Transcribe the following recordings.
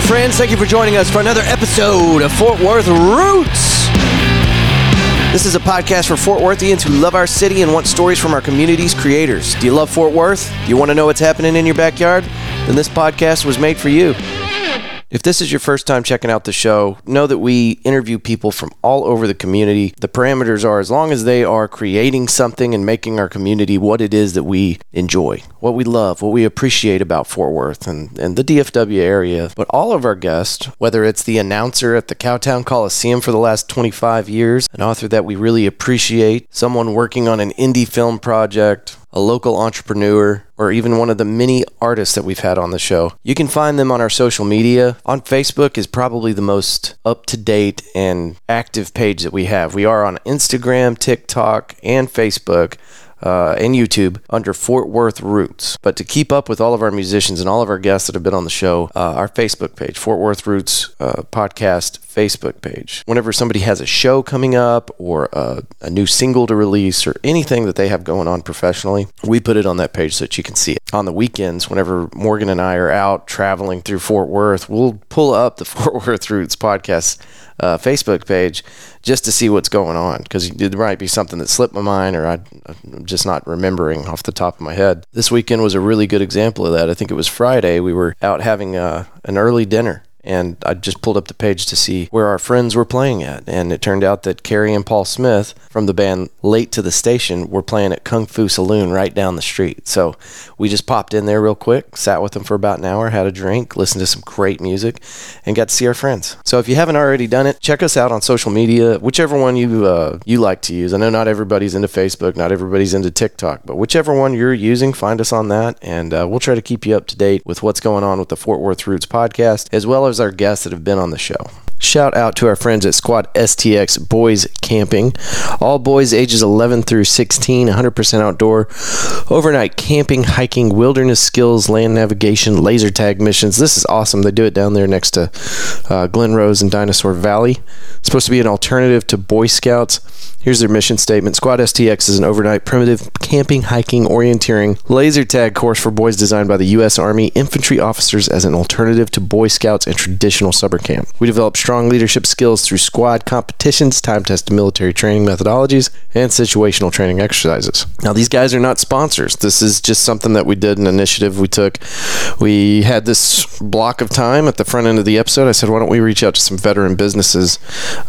Friends. Thank you for joining us for another episode of Fort Worth Roots. This is a podcast for Fort Worthians who love our city and want stories from our community's creators. Do you love Fort Worth? Do you want to know what's happening in your backyard? Then this podcast was made for you. If this is your first time checking out the show, know that we interview people from all over the community. The parameters are as long as they are creating something and making our community what it is that we enjoy, what we love, what we appreciate about Fort Worth and, and the DFW area. But all of our guests, whether it's the announcer at the Cowtown Coliseum for the last 25 years, an author that we really appreciate, someone working on an indie film project, a local entrepreneur, or even one of the many artists that we've had on the show. You can find them on our social media. On Facebook is probably the most up to date and active page that we have. We are on Instagram, TikTok, and Facebook uh, and YouTube under Fort Worth Roots. But to keep up with all of our musicians and all of our guests that have been on the show, uh, our Facebook page, Fort Worth Roots uh, Podcast Facebook page. Whenever somebody has a show coming up or a, a, new single to release or anything that they have going on professionally, we put it on that page so that you can see it. On the weekends, whenever Morgan and I are out traveling through Fort Worth, we'll pull up the Fort Worth Roots Podcast uh, Facebook page just to see what's going on because there might be something that slipped my mind or I, am just not remembering off the top of my head. This weekend was a really good example of that. I think it was Friday. We were out having a, uh, an early dinner and I just pulled up the page to see where our friends were playing at. And it turned out that Carrie and Paul Smith from the band Late to the Station were playing at Kung Fu Saloon right down the street. So we just popped in there real quick, sat with them for about an hour, had a drink, listened to some great music, and got to see our friends. So if you haven't already done it, check us out on social media, whichever one you uh, you like to use. I know not everybody's into Facebook, not everybody's into TikTok, but whichever one you're using, find us on that, and uh, we'll try to keep you up to date with what's going on with the Fort Worth Roots podcast, as well as our guests that have been on the show. Shout out to our friends at Squad STX Boys Camping. All boys ages 11 through 16, 100% outdoor, overnight camping, hiking, wilderness skills, land navigation, laser tag missions. This is awesome. They do it down there next to uh, Glen Rose and Dinosaur Valley. It's supposed to be an alternative to Boy Scouts. Here's their mission statement Squad STX is an overnight primitive camping, hiking, orienteering, laser tag course for boys designed by the U.S. Army infantry officers as an alternative to Boy Scouts and traditional summer camp. We develop strong leadership skills through squad competitions, time tested military training methodologies, and situational training exercises. Now, these guys are not sponsors. This is just something that we did, an initiative we took. We had this block of time at the front end of the episode. I said, why don't we reach out to some veteran businesses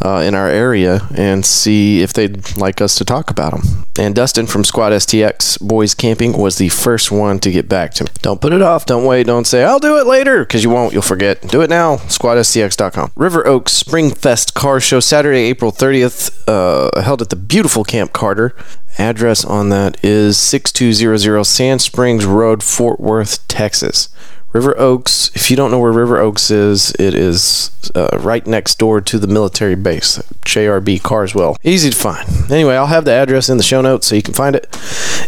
uh, in our area and see if they'd like us to talk about them. And Dustin from Squad STX Boys Camping was the first one to get back to me. Don't put it off. Don't wait. Don't say, I'll do it later, because you won't. You'll forget. Do it now. SquadSTX.com. River Oaks Spring Fest Car Show, Saturday, April 30th, uh, held at the beautiful Camp Carter. Address on that is 6200 Sand Springs Road, Fort Worth, Texas. River Oaks, if you don't know where River Oaks is, it is uh, right next door to the military base, JRB Carswell. Easy to find. Anyway, I'll have the address in the show notes so you can find it.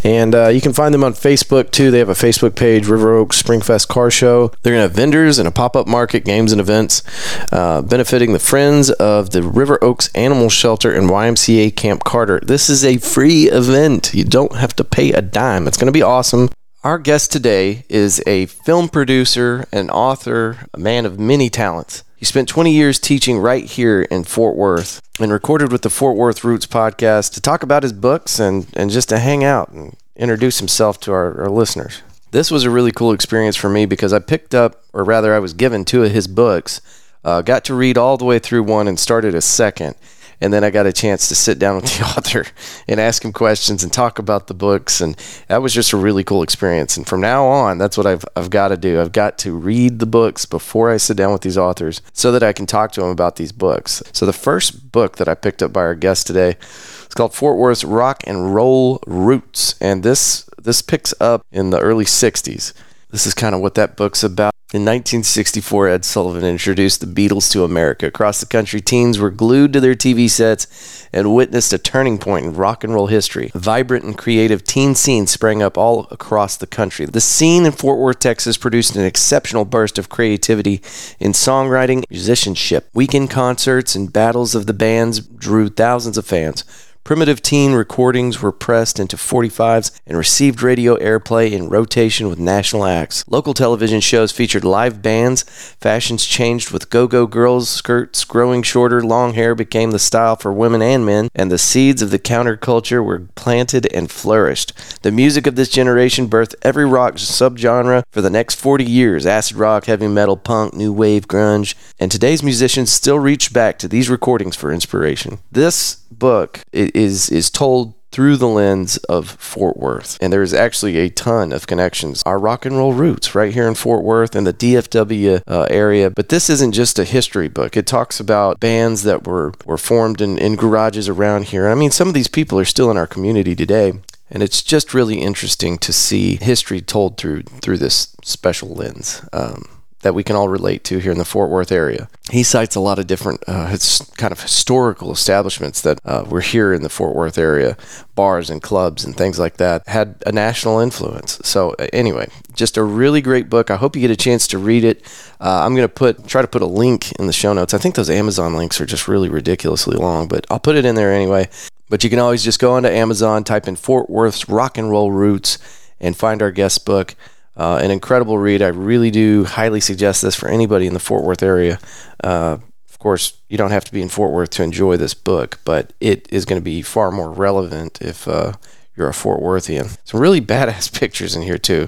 And uh, you can find them on Facebook too. They have a Facebook page, River Oaks Springfest Car Show. They're going to have vendors and a pop up market, games and events, uh, benefiting the Friends of the River Oaks Animal Shelter and YMCA Camp Carter. This is a free event. You don't have to pay a dime. It's going to be awesome. Our guest today is a film producer, an author, a man of many talents. He spent 20 years teaching right here in Fort Worth and recorded with the Fort Worth Roots podcast to talk about his books and, and just to hang out and introduce himself to our, our listeners. This was a really cool experience for me because I picked up, or rather, I was given two of his books, uh, got to read all the way through one and started a second and then I got a chance to sit down with the author and ask him questions and talk about the books, and that was just a really cool experience. And from now on, that's what I've I've got to do. I've got to read the books before I sit down with these authors so that I can talk to them about these books. So the first book that I picked up by our guest today is called Fort Worth's Rock and Roll Roots, and this this picks up in the early '60s. This is kind of what that book's about. In 1964, Ed Sullivan introduced the Beatles to America. Across the country, teens were glued to their TV sets and witnessed a turning point in rock and roll history. Vibrant and creative teen scene sprang up all across the country. The scene in Fort Worth, Texas produced an exceptional burst of creativity in songwriting, musicianship. Weekend concerts and battles of the bands drew thousands of fans Primitive Teen recordings were pressed into 45s and received radio airplay in rotation with national acts. Local television shows featured live bands. Fashions changed with go go girls, skirts growing shorter, long hair became the style for women and men, and the seeds of the counterculture were planted and flourished. The music of this generation birthed every rock subgenre for the next 40 years acid rock, heavy metal, punk, new wave, grunge. And today's musicians still reach back to these recordings for inspiration. This book is is told through the lens of Fort Worth. And there's actually a ton of connections. Our rock and roll roots right here in Fort Worth and the DFW uh, area. But this isn't just a history book. It talks about bands that were, were formed in, in garages around here. I mean, some of these people are still in our community today. And it's just really interesting to see history told through through this special lens. Um, that we can all relate to here in the Fort Worth area. He cites a lot of different uh, kind of historical establishments that uh, were here in the Fort Worth area, bars and clubs and things like that, had a national influence. So uh, anyway, just a really great book. I hope you get a chance to read it. Uh, I'm going to put try to put a link in the show notes. I think those Amazon links are just really ridiculously long, but I'll put it in there anyway. But you can always just go onto Amazon, type in Fort Worth's Rock and Roll Roots, and find our guest book. Uh, an incredible read. I really do highly suggest this for anybody in the Fort Worth area. Uh, of course, you don't have to be in Fort Worth to enjoy this book, but it is going to be far more relevant if uh, you're a Fort Worthian. Some really badass pictures in here, too.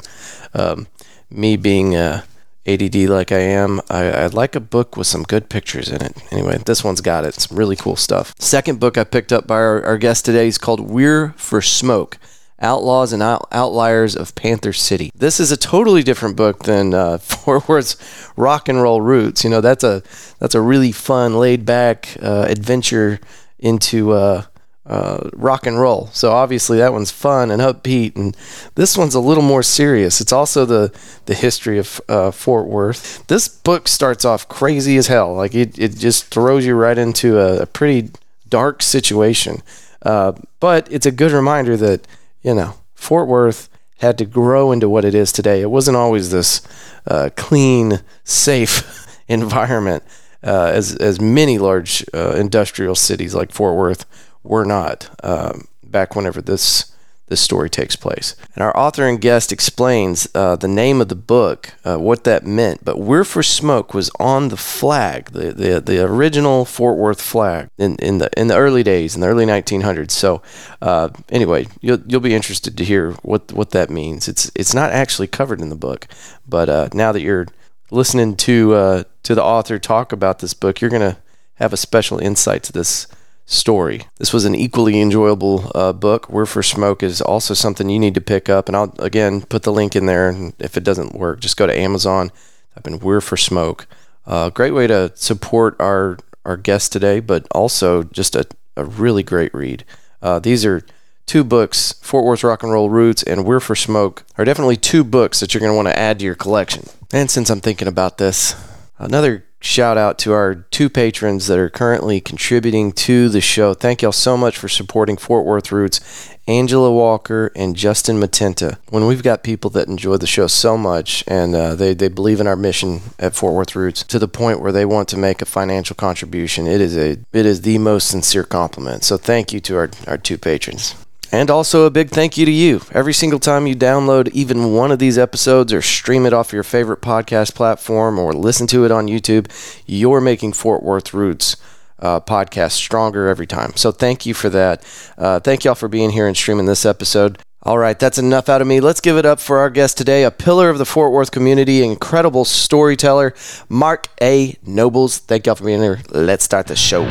Um, me being uh, ADD like I am, I, would like a book with some good pictures in it. Anyway, this one's got it. Some really cool stuff. Second book I picked up by our, our guest today is called We're for Smoke Outlaws and Out- Outliers of Panther City. This is a totally different book than uh, Fort Worth's Rock and Roll Roots. You know, that's a that's a really fun, laid back uh, adventure into uh, uh, rock and roll. So obviously that one's fun and upbeat, and this one's a little more serious. It's also the the history of uh, Fort Worth. This book starts off crazy as hell. Like it, it just throws you right into a, a pretty dark situation. Uh, but it's a good reminder that you know, Fort Worth had to grow into what it is today. It wasn't always this uh, clean, safe environment uh, as as many large uh, industrial cities like Fort Worth were not um, back whenever this this story takes place. And our author and guest explains uh, the name of the book, uh, what that meant. But We're for Smoke was on the flag, the, the, the original Fort Worth flag in, in, the, in the early days, in the early 1900s. So, uh, anyway, you'll, you'll be interested to hear what, what that means. It's, it's not actually covered in the book, but uh, now that you're listening to, uh, to the author talk about this book, you're going to have a special insight to this story. This was an equally enjoyable uh, book. We're for Smoke is also something you need to pick up, and I'll again put the link in there. And if it doesn't work, just go to Amazon. I've been We're for Smoke. Uh, great way to support our our guest today, but also just a, a really great read. Uh, these are two books, Fort Worth Rock and Roll Roots and We're for Smoke, are definitely two books that you're going to want to add to your collection. And since I'm thinking about this, another shout out to our two patrons that are currently contributing to the show. Thank y'all so much for supporting Fort Worth Roots, Angela Walker and Justin Matenta. When we've got people that enjoy the show so much and uh, they, they believe in our mission at Fort Worth Roots to the point where they want to make a financial contribution, it is a it is the most sincere compliment. So thank you to our, our two patrons. And also a big thank you to you. Every single time you download even one of these episodes or stream it off your favorite podcast platform or listen to it on YouTube, you're making Fort Worth Roots uh, podcast stronger every time. So thank you for that. Uh, thank y'all for being here and streaming this episode. All right, that's enough out of me. Let's give it up for our guest today, a pillar of the Fort Worth community, incredible storyteller, Mark A. Nobles. Thank y'all for being here. Let's start the show.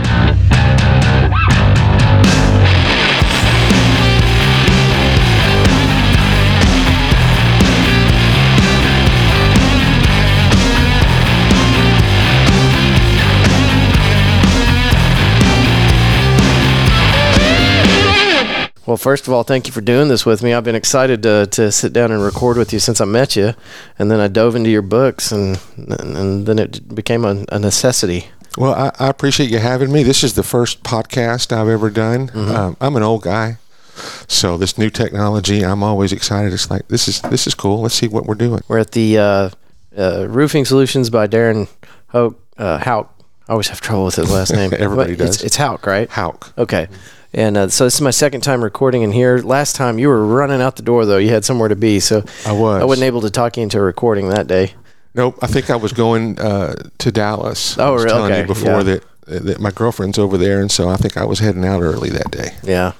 First of all, thank you for doing this with me. I've been excited to, to sit down and record with you since I met you, and then I dove into your books, and and then it became a, a necessity. Well, I, I, appreciate you having me. This is the first podcast I've ever done. Mm-hmm. Um, I'm an old guy, so this new technology, I'm always excited. It's like this is this is cool. Let's see what we're doing. We're at the uh, uh, Roofing Solutions by Darren Hoke. Uh, Hauk. I always have trouble with his last name. Everybody does. It's, it's Hauk, right? Hauk. Okay. And uh, so this is my second time recording in here. Last time you were running out the door though. You had somewhere to be, so I was. I wasn't able to talk you into a recording that day. Nope. I think I was going uh, to Dallas. Oh, I was really? telling Okay, you before yeah. that, that my girlfriend's over there, and so I think I was heading out early that day. Yeah.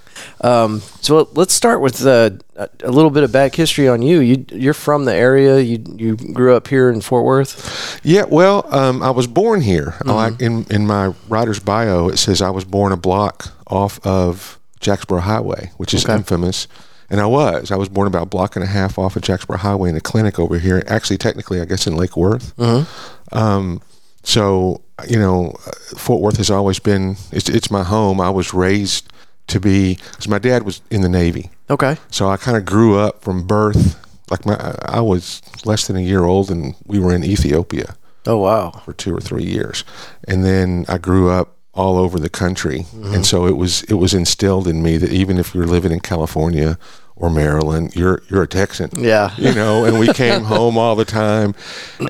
Um, so let's start with uh, a little bit of back history on you. You you're from the area. You you grew up here in Fort Worth. Yeah, well, um, I was born here. Mm-hmm. Like in in my writer's bio, it says I was born a block off of Jacksboro Highway, which is Okay. infamous. And I was. I was born about a block and a half off of Jacksboro Highway in a clinic over here. Actually, technically, I guess in Lake Worth. Mm-hmm. Um, so you know, Fort Worth has always been. It's, it's my home. I was raised to be because my dad was in the Navy. Okay. So I kind of grew up from birth. Like my, I was less than a year old, and we were in Ethiopia Oh wow. for two or three years, and then I grew up all over the country, mm-hmm. and so it was it was instilled in me that even if you're living in California or Maryland, you're you're a Texan. Yeah. you know. And we came home all the time,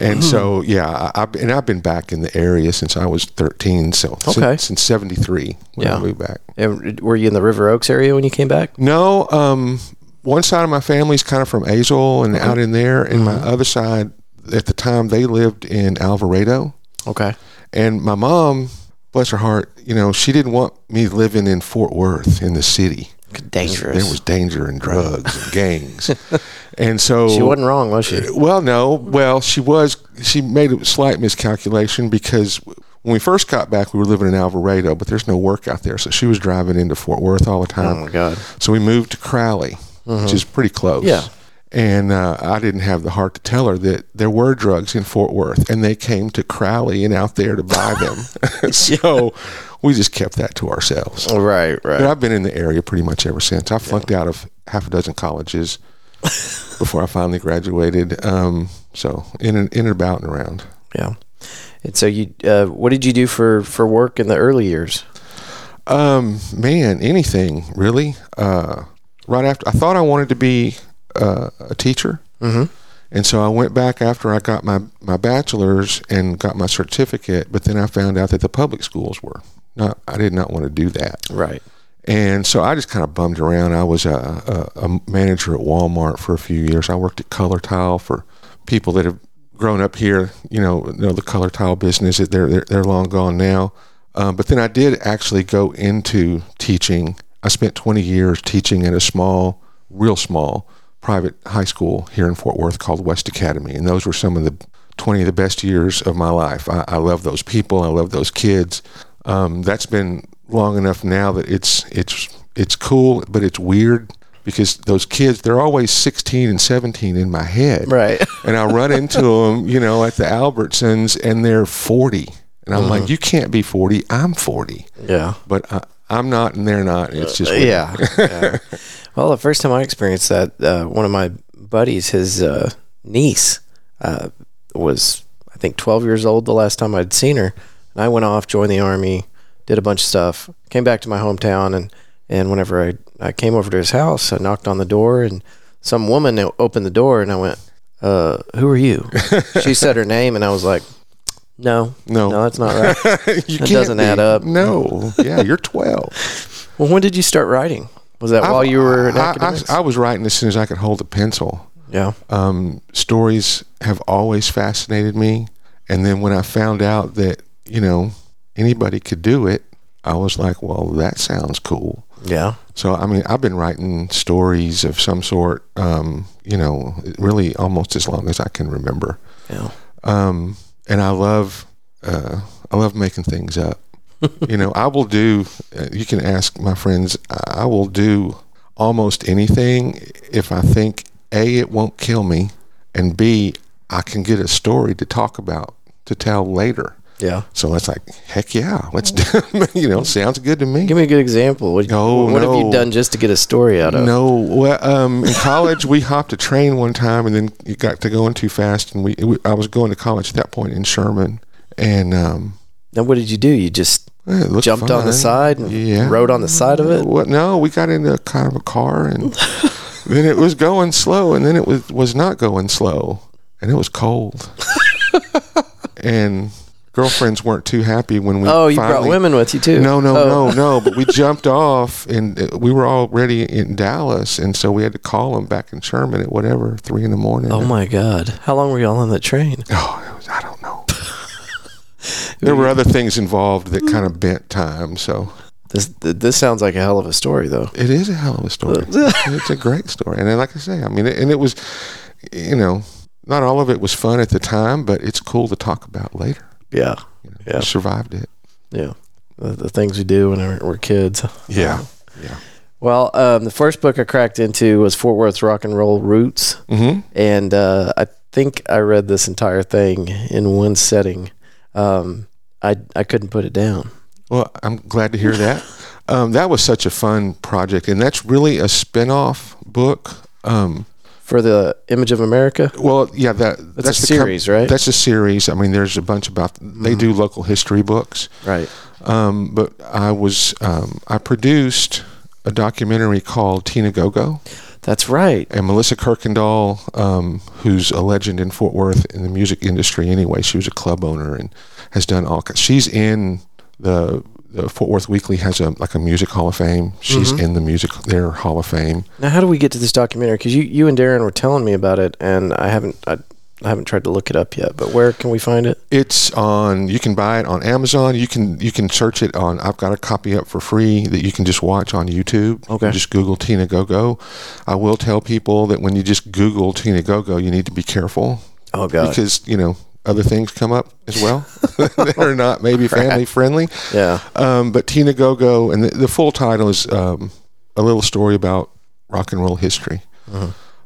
and so yeah, I, and I've been back in the area since I was 13. So Okay. since, since '73 when Yeah. I moved back. And were you in the River Oaks area when you came back? No, um, one side of my family's kind of from Azle and out in there, and my other side, at the time, they lived in Alvarado. Okay. And my mom, bless her heart, you know, she didn't want me living in Fort Worth in the city. Dangerous. There was danger and drugs and gangs, and so she wasn't wrong, was she? Uh, well, no. Well, she was. She made a slight miscalculation because when we first got back, we were living in Alvarado, but there's no work out there. So she was driving into Fort Worth all the time. Oh my God. So we moved to Crowley, which mm-hmm. is pretty close. Yeah. And uh, I didn't have the heart to tell her that there were drugs in Fort Worth, and they came to Crowley and out there to buy them. so we just kept that to ourselves. Right. right. But Right. I've been in the area pretty much ever since. I flunked out of half a dozen colleges before I finally graduated. Um, so in and, in and about and around. Yeah. And so you, uh, what did you do for for work in the early years? Um, man, anything really. Uh, right after I thought I wanted to be uh, a teacher, Mm-hmm. and so I went back after I got my my bachelor's and got my certificate. But then I found out that the public schools were not. I did not want to do that. Right. And so I just kind of bummed around. I was a, a, a manager at Walmart for a few years. I worked at Color Tile for people that have grown up here. You know, know the Color Tile business. They're they're, they're long gone now. Um, but then I did actually go into teaching. I spent 20 years teaching at a small, real small private high school here in Fort Worth called West Academy, and those were some of the 20 of the best years of my life. I, I love those people. I love those kids. Um, that's been long enough now that it's it's it's cool, but it's weird because those kids they're always 16 and 17 in my head, Right. and I run into them, you know, at the Albertsons, and they're 40, and I'm like, you can't be 40. I'm 40, yeah. but I, I'm not, and they're not. It's just weird. Yeah. yeah. Well, the first time I experienced that, uh, one of my buddies, his uh, niece, uh, was I think 12 years old the last time I'd seen her, and I went off, joined the army, did a bunch of stuff, came back to my hometown, and and whenever I I came over to his house, I knocked on the door, and some woman opened the door, and I went, uh, "Who are you?" she said her name, and I was like, "No, No. no, that's not right." That doesn't add up. No, yeah, you're 12. well, when did you start writing? Was that while you were I, I. I was writing as soon as I could hold a pencil. yeah. Um, stories have always fascinated me, and then when I found out that you know anybody could do it, I was like, well, that sounds cool. Yeah. So I mean, I've been writing stories of some sort, um, you know, really almost as long as I can remember. Yeah. um, and I love uh, I love making things up. you know, I will do. Uh, you can ask my friends. I I will do almost anything if I think a it won't kill me, and b I can get a story to talk about to tell later. Yeah. So it's like, heck yeah, let's do. you know, sounds good to me. Give me a good example. What, Oh, what have you done just to get a story out of? No, well, um, in college we hopped a train one time, and then it got to going too fast, and we, we I was going to college at that point in Sherman, and um, Then what did you do? You just looked jumped on the side and Yeah. rode on the side of it? What? No, we got into kind of a car, and then it was going slow, and then it was was not going slow, and it was cold, and girlfriends weren't too happy when we. Oh, you brought women with you too. No, no, Oh. no, no. But we jumped off, and uh, we were already in Dallas, and so we had to call them back in Sherman at whatever three in the morning. Oh my God! How long were y'all on that train? Oh, it was, I don't know. there were other things involved that kind of bent time. So This this sounds like a hell of a story, though. it is a hell of a story. it's a great story, and like I say, I mean, and it was, you know, not all of it was fun at the time, but it's cool to talk about later. Yeah, You know, Yeah. survived it. yeah. The, the things we do when we're, we're kids. Yeah, yeah. Well, um, the first book I cracked into was Fort Worth's Rock and Roll Roots, Mm-hmm. and uh, I think I read this entire thing in one setting. Um, I I couldn't put it down. Well, I'm glad to hear that. Um, that was such a fun project, and that's really a spin-off book. Um, For the Image of America, well, yeah, that that's, a the com- series, right? That's a series. I mean, there's a bunch about. They do local history books, right. um, but I was um, I produced a documentary called Teen-A-Go-Go, That's right. and Melissa Kirkendall, um, who's a legend in Fort Worth in the music industry. Anyway, she was a club owner and has done all. ki- She's in the. The Fort Worth Weekly has a like a music Hall of Fame. She's Mhm. in the music their Hall of Fame. Now, how do we get to this documentary? Because you, you and Darren were telling me about it, and I haven't I, I haven't tried to look it up yet. But where can we find it? It's on. You can buy it on Amazon. You can you can search it on. I've got a copy up for free that you can just watch on YouTube. Okay. can just Google Teen-A-Go-Go. I will tell people that when you just Google Teen-A-Go-Go, you need to be careful Oh God, because you know other things come up as well that are not maybe family friendly. yeah. Um, but Teen-A-Go-Go, and the, the full title is um, a little story about rock and roll history.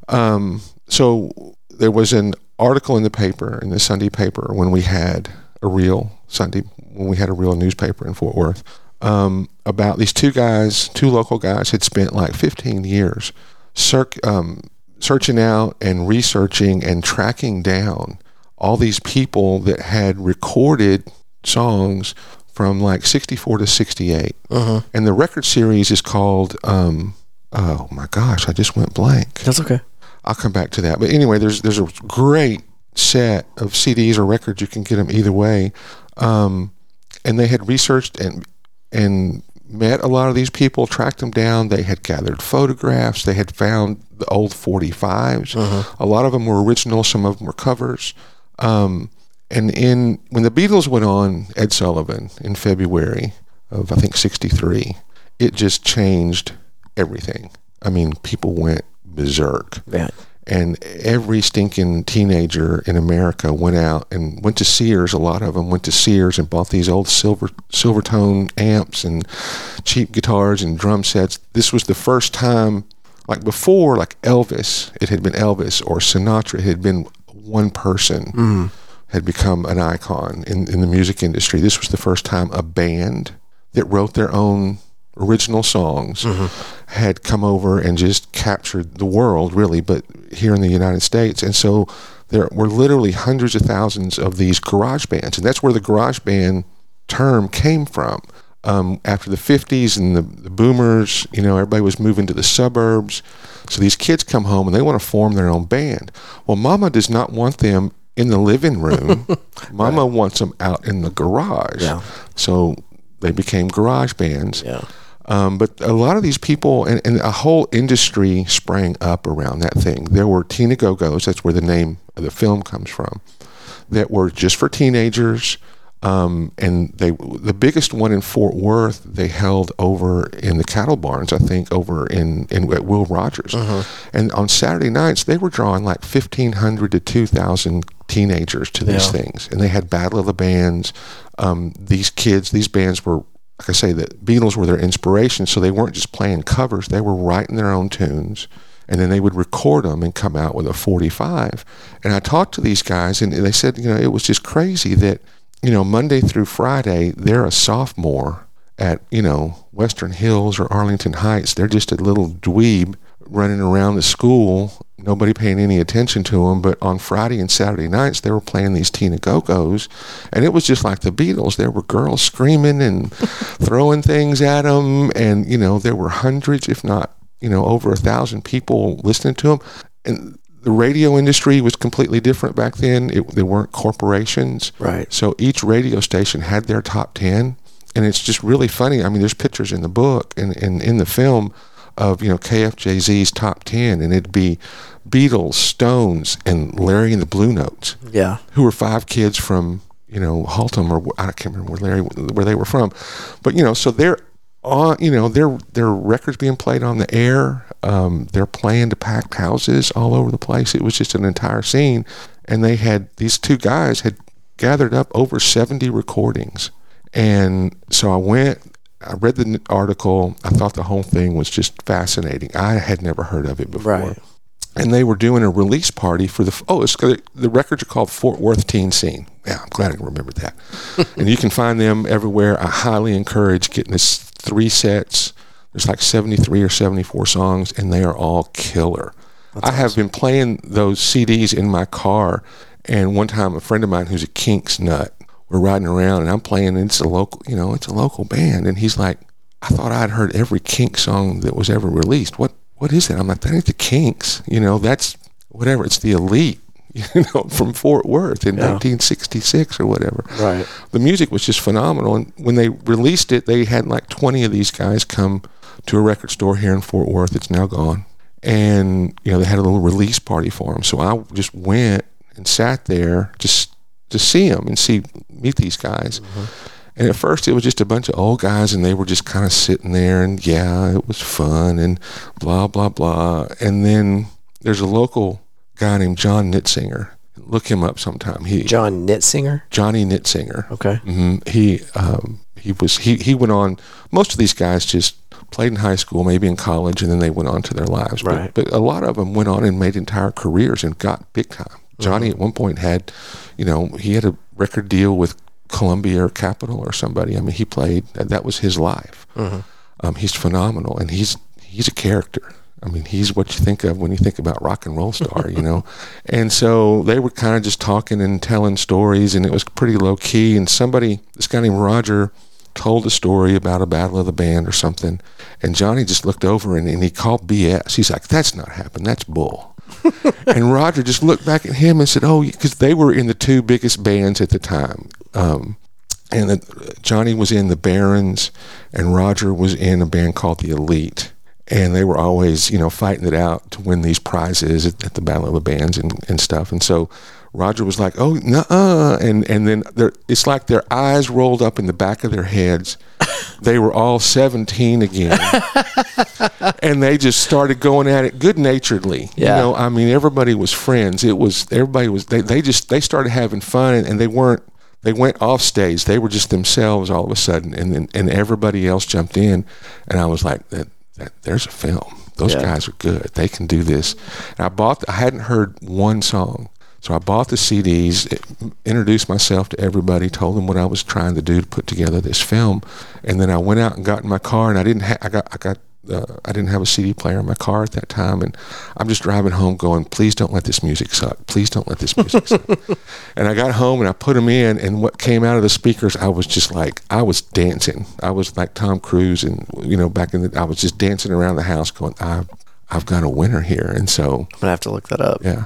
Um, so there was an article in the paper, in the Sunday paper, when we had a real Sunday, when we had a real newspaper in Fort Worth, um, about these two guys, two local guys, had spent like 15 years circ- um, searching out and researching and tracking down all these people that had recorded songs from like 64 to 68. Uh-huh. And the record series is called, um, oh my gosh, I just went blank. That's okay. I'll come back to that. But anyway, there's there's a great set of CDs or records. You can get them either way. Um, and they had researched and and met a lot of these people, tracked them down. They had gathered photographs. They had found the old 45s. A lot of them were original. Some of them were covers. Um, and in when the Beatles went on Ed Sullivan in February of I think '63, it just changed everything. I mean, people went berserk Yeah. and every stinking teenager in America went out and went to Sears. A lot of them went to Sears and bought these old silver silver tone amps and cheap guitars and drum sets. This was the first time, like before, like Elvis, it had been Elvis or Sinatra, it had been one person mm. had become an icon in, in the music industry. This was the first time a band that wrote their own original songs mm-hmm. had come over and just captured the world, really, but here in the United States. And so there were literally hundreds of thousands of these garage bands. And that's where the garage band term came from. Um, after the 50s and the, the boomers, you know, everybody was moving to the suburbs. So these kids come home and they want to form their own band. Well, mama does not want them in the living room. mama wants them out in the garage. Yeah. So they became garage bands. Yeah. Um, but a lot of these people and, and a whole industry sprang up around that thing. There were Teen-A-Go-Go's, that's where the name of the film comes from, that were just for teenagers. Um, and they, the biggest one in Fort Worth, they held over in the cattle barns, I think, over in, in at Will Rogers. And on Saturday nights, they were drawing like 1,500 to 2,000 teenagers to these Yeah. things. And they had Battle of the Bands. Um, these kids, these bands were like I say, the Beatles were their inspiration, so they weren't just playing covers; they were writing their own tunes, and then they would record them and come out with a 45. And I talked to these guys, and they said, you know, it was just crazy that, you know, Monday through Friday, they're a sophomore at, you know, Western Hills or Arlington Heights. They're just a little dweeb running around the school, nobody paying any attention to them. But on Friday and Saturday nights, they were playing these Tina Go-Go's, and it was just like the Beatles. There were girls screaming and throwing things at them, and you know there were hundreds, if not you know over a thousand people listening to them. And the radio industry was completely different back then. It, they weren't corporations. Right. So each radio station had their top 10. And it's just really funny. I mean, there's pictures in the book and, and in the film of, you know, KFJZ's top 10. And it'd be Beatles, Stones, and Larry and the Blue Notes, Yeah. who were five kids from, you know, Haltom or I can't remember where Larry, where they were from. But, you know, so they're on, you know, their their records being played on the air. Um, they're playing to packed houses all over the place. It was just an entire scene, and they had these two guys had gathered up over seventy recordings, and so I went. I read the article. I thought the whole thing was just fascinating. I had never heard of it before. Right. And they were doing a release party for the oh, it's the records are called Fort Worth Teen Scene. Yeah, I'm glad I remembered that. and you can find them everywhere. I highly encourage getting this three sets. There's like 73 or 74 songs, and they are all killer. I have been playing those CDs in my car, and one time a friend of mine who's a Kinks nut, we're riding around, and I'm playing. And it's a local, you know, it's a local band, and he's like, "I thought I'd heard every Kinks song that was ever released. What what is that?" I'm like, "That ain't the Kinks. You know, that's whatever. It's the Elite." You know, from Fort Worth in Yeah. 1966 or whatever Right. the music was just phenomenal. And when they released it, they had like 20 of these guys come to a record store here in Fort Worth. It's now gone. And, you know, they had a little release party for them. So I just went and sat there just to see them and see, meet these guys. Mm-hmm. And at first it was just a bunch of old guys and they were just kind of sitting there and yeah, it was fun and blah, blah, blah. And then there's a local guy named John Nitzinger. Look him up sometime. He, John Nitzinger. Johnny Nitzinger. Okay. hmm He um, he was he he went on. Most of these guys just played in high school, maybe in college, and then they went on to their lives. Right. But, but a lot of them went on and made entire careers and got big time. Johnny at one point had, you know, he had a record deal with Columbia or Capitol or somebody. I mean, he played. That that was his life. Um, he's phenomenal, and he's he's a character. I mean, he's what you think of when you think about rock and roll star, you know. And so they were kind of just talking and telling stories, and it was pretty low key. And somebody, this guy named Roger, told a story about a battle of the band or something, and Johnny just looked over and, and he called BS. He's like, "That's not happened. That's bull." and Roger just looked back at him and said, "Oh, because they were in the two biggest bands at the time." Um, and that Johnny was in the Barons, and Roger was in a band called the Elite, and they were always, you know, fighting it out to win these prizes at, at the Battle of the Bands and, and stuff. And so Roger was like, "Oh, no," and and then it's like their eyes rolled up in the back of their heads. They were all seventeen again, and they just started going at it good naturedly. Yeah. You know, I mean, everybody was friends. It was everybody was they, they just they started having fun, and, and they weren't they went off stage. They were just themselves all of a sudden, and then and everybody else jumped in, and I was like, there's a film. Those Yeah. guys are good. They can do this. And I bought. I hadn't heard one song. So I bought the CDs, eh, introduced myself to everybody, told them what I was trying to do to put together this film, and then I went out and got in my car, and I didn't. Ha- I got. I got. Uh, I didn't have a CD player in my car at that time, and I'm just driving home, going, "Please don't let this music suck. Please don't let this music suck." And I got home and I put them in, and what came out of the speakers, I was just like, I was dancing. I was like Tom Cruise, and you know, back in the, I was just dancing around the house, going, "I've, I've got a winner here." And so, I'm gonna have to look that up. yeah,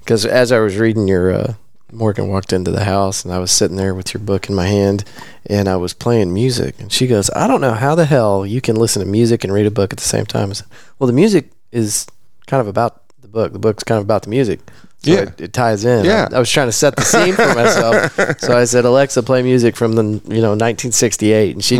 Because as I was reading your, uh, Morgan walked into the house and I was sitting there with your book in my hand and I was playing music. And she goes, I don't know how the hell you can listen to music and read a book at the same time. I said, well, the music is kind of about the book. The book's kind of about the music. So Yeah. It, it ties in. Yeah. I, I was trying to set the scene for myself. so I said, Alexa, play music from the, you know, 1968. And she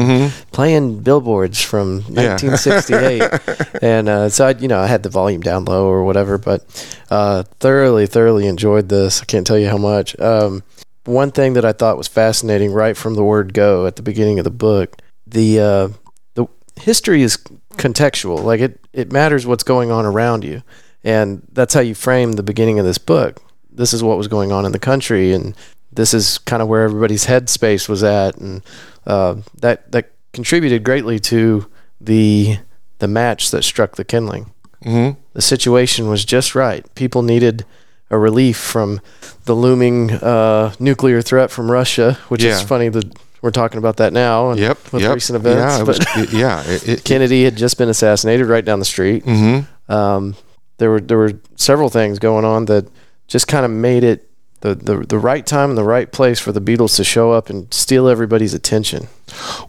playing billboards from Mm-hmm. Yeah. 1968. and uh, so I, you know, I had the volume down low or whatever, but uh, thoroughly, thoroughly enjoyed this. I can't tell you how much. Um, one thing that I thought was fascinating, right from the word "go" at the beginning of the book, the uh, the history is contextual. Like it, it matters what's going on around you, and that's how you frame the beginning of this book. This is what was going on in the country, and this is kind of where everybody's headspace was at, and uh, that that contributed greatly to the the match that struck the kindling. hmm The situation was just right. People needed a relief from the looming uh, nuclear threat from Russia, which is funny that we're talking about that now. And yep, with yep. recent events, Yeah, it was, it- yeah. It, Kennedy had just been assassinated right down the street. hmm Um, there were there were several things going on that just kind of made it the, the the right time and the right place for the Beatles to show up and steal everybody's attention.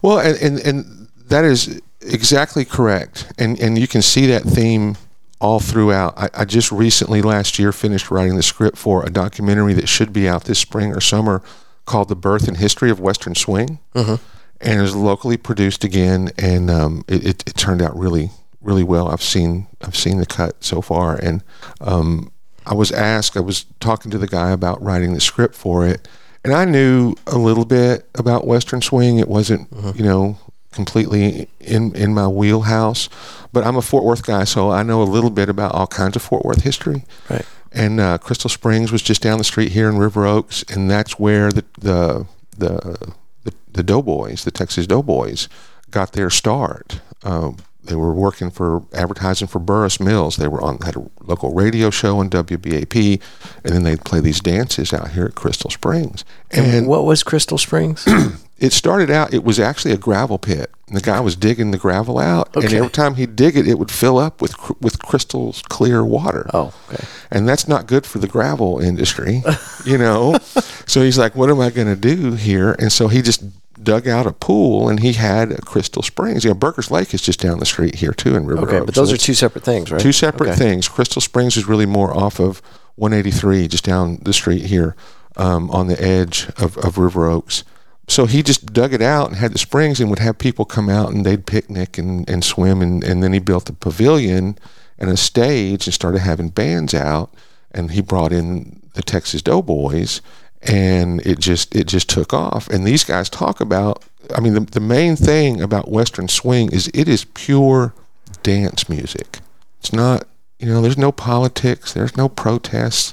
Well, and and, and that is exactly correct, and and you can see that theme all throughout. I, I, just recently last year finished writing the script for a documentary that should be out this spring or summer called "The Birth and History of Western Swing," mm-hmm. and it was locally produced again, and um, it, it, it, turned out really really well. I've seen I've seen the cut so far, and um, I was asked. I was talking to the guy about writing the script for it, and I knew a little bit about Western Swing. It wasn't mm-hmm. you know completely in in my wheelhouse, but I'm a Fort Worth guy, so I know a little bit about all kinds of Fort Worth history. Right. And uh, Crystal Springs was just down the street here in River Oaks, and that's where the the the the, the Doughboys, the Texas Doughboys, got their start. Um, they were working for advertising for Burrus Mills. They were on had a local radio show on WBAP, and then they'd play these dances out here at Crystal Springs. And, and what was Crystal Springs? it started out. It was actually a gravel pit. And the guy was digging the gravel out, okay. and every time he'd dig it, it would fill up with with crystal clear water. Oh, okay. And that's not good for the gravel industry, you know. so he's like, "What am I going to do here?" And so he just dug out a pool and he had a Crystal Springs. You know, Burger's Lake is just down the street here too in River Okay, Oaks. but those so are two separate things, right? Two separate okay. things. Crystal Springs is really more off of 183, just down the street here um, on the edge of, of River Oaks. So he just dug it out and had the springs and would have people come out and they'd picnic and, and swim. And, and then he built a pavilion and a stage and started having bands out. And he brought in the Texas Doughboys and it just it just took off. And these guys talk about I mean the the main thing about Western swing is it is pure dance music. It's not you know, there's no politics, there's no protests.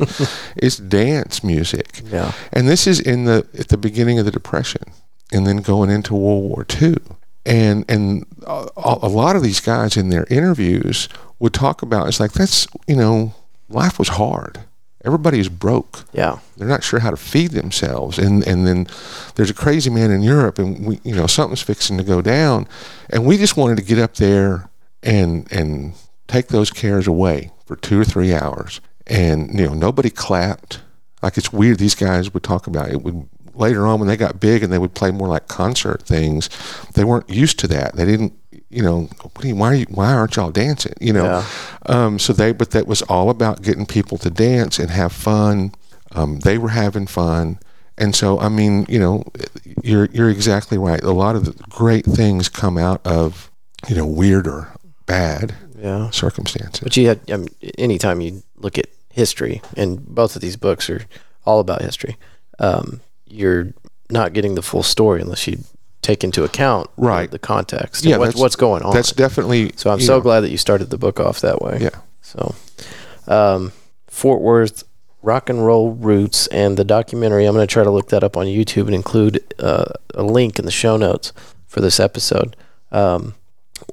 it's dance music. Yeah. And this is in the at the beginning of the depression and then going into World War II. And and a, a lot of these guys in their interviews would talk about it's like that's, you know, life was hard everybody's broke. Yeah. They're not sure how to feed themselves. And and then there's a crazy man in Europe and we you know, something's fixing to go down. And we just wanted to get up there and and take those cares away for two or three hours. And, you know, nobody clapped. Like it's weird these guys would talk about it would later on when they got big and they would play more like concert things, they weren't used to that. They didn't you know, you, why are you, why aren't y'all dancing? You know, yeah. um, so they, but that was all about getting people to dance and have fun. Um, they were having fun, and so I mean, you know, you're you're exactly right. A lot of the great things come out of you know weird or bad yeah. circumstances. But you had, I mean, anytime you look at history, and both of these books are all about history. Um, you're not getting the full story unless you take into account right. the, the context yeah what's, what's going on. that's definitely so i'm so know. glad that you started the book off that way. Yeah. So um, fort worth rock and roll roots and the documentary i'm going to try to look that up on youtube and include uh, a link in the show notes for this episode. Um,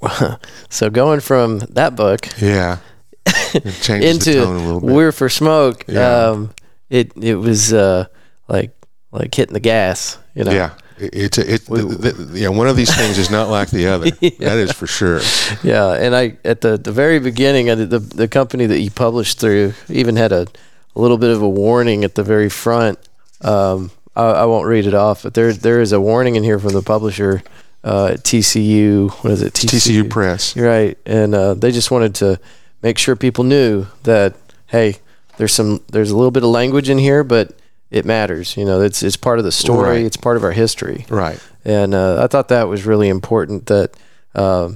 so going from that book yeah. Into we're for smoke yeah. um, it it was uh, like like hitting the gas you know? Yeah it's a, it, we, the, the, yeah, one of these things is not like the other. yeah. That is for sure. Yeah, and I at the the very beginning, the the company that you published through even had a, a little bit of a warning at the very front. Um, I, I, won't read it off, but there there is a warning in here from the publisher uh, at TCU. What is it? TCU, TCU Press. Right, and uh, they just wanted to make sure people knew that hey, there's some there's a little bit of language in here, but it matters. You know, it's it's part of the story. Right. It's part of our history. Right. And uh, I thought that was really important. That uh,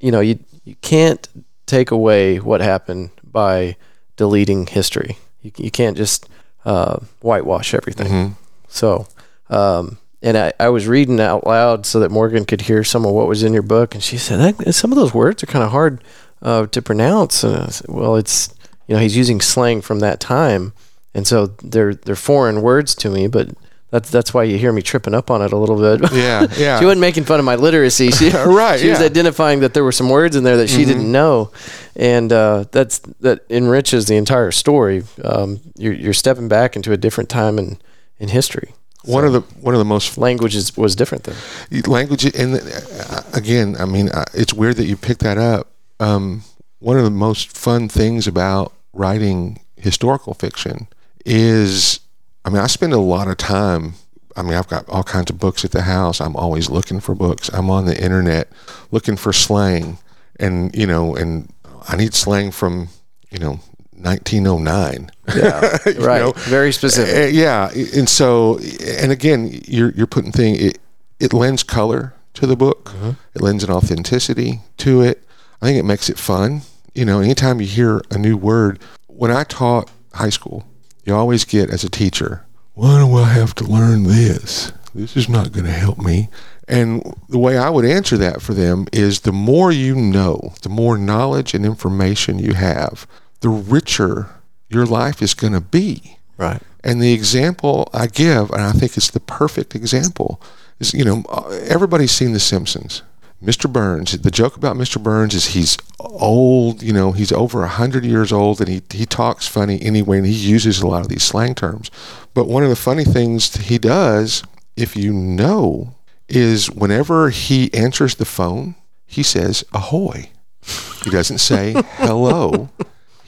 you know, you you can't take away what happened by deleting history. You you can't just uh, whitewash everything. Mm-hmm. So. Um, and I, I was reading out loud so that Morgan could hear some of what was in your book, and she said some of those words are kind of hard uh, to pronounce. And I said, well, it's you know he's using slang from that time, and so they're they're foreign words to me, but that's that's why you hear me tripping up on it a little bit. Yeah, yeah. she wasn't making fun of my literacy. She, right. She yeah. was identifying that there were some words in there that she mm-hmm. didn't know, and uh, that's that enriches the entire story. Um, you're you're stepping back into a different time in in history. So one of the one of the most languages was different then. Language, and uh, again, I mean, uh, it's weird that you picked that up. Um, one of the most fun things about writing historical fiction is, I mean, I spend a lot of time. I mean, I've got all kinds of books at the house. I'm always looking for books. I'm on the internet looking for slang, and you know, and I need slang from you know 1909. Yeah, right. know? Very specific. Uh, yeah, and so, and again, you're you're putting thing. It it lends color to the book. Mm-hmm. It lends an authenticity to it. I think it makes it fun. You know, anytime you hear a new word, when I taught high school, you always get as a teacher, why do I have to learn this? This is not going to help me. And the way I would answer that for them is the more you know, the more knowledge and information you have, the richer your life is going to be. Right. And the example I give, and I think it's the perfect example, is you know, everybody's seen The Simpsons. Mr. Burns, the joke about Mr. Burns is he's old, you know, he's over 100 years old and he, he talks funny anyway and he uses a lot of these slang terms. But one of the funny things he does, if you know, is whenever he answers the phone, he says ahoy. He doesn't say hello.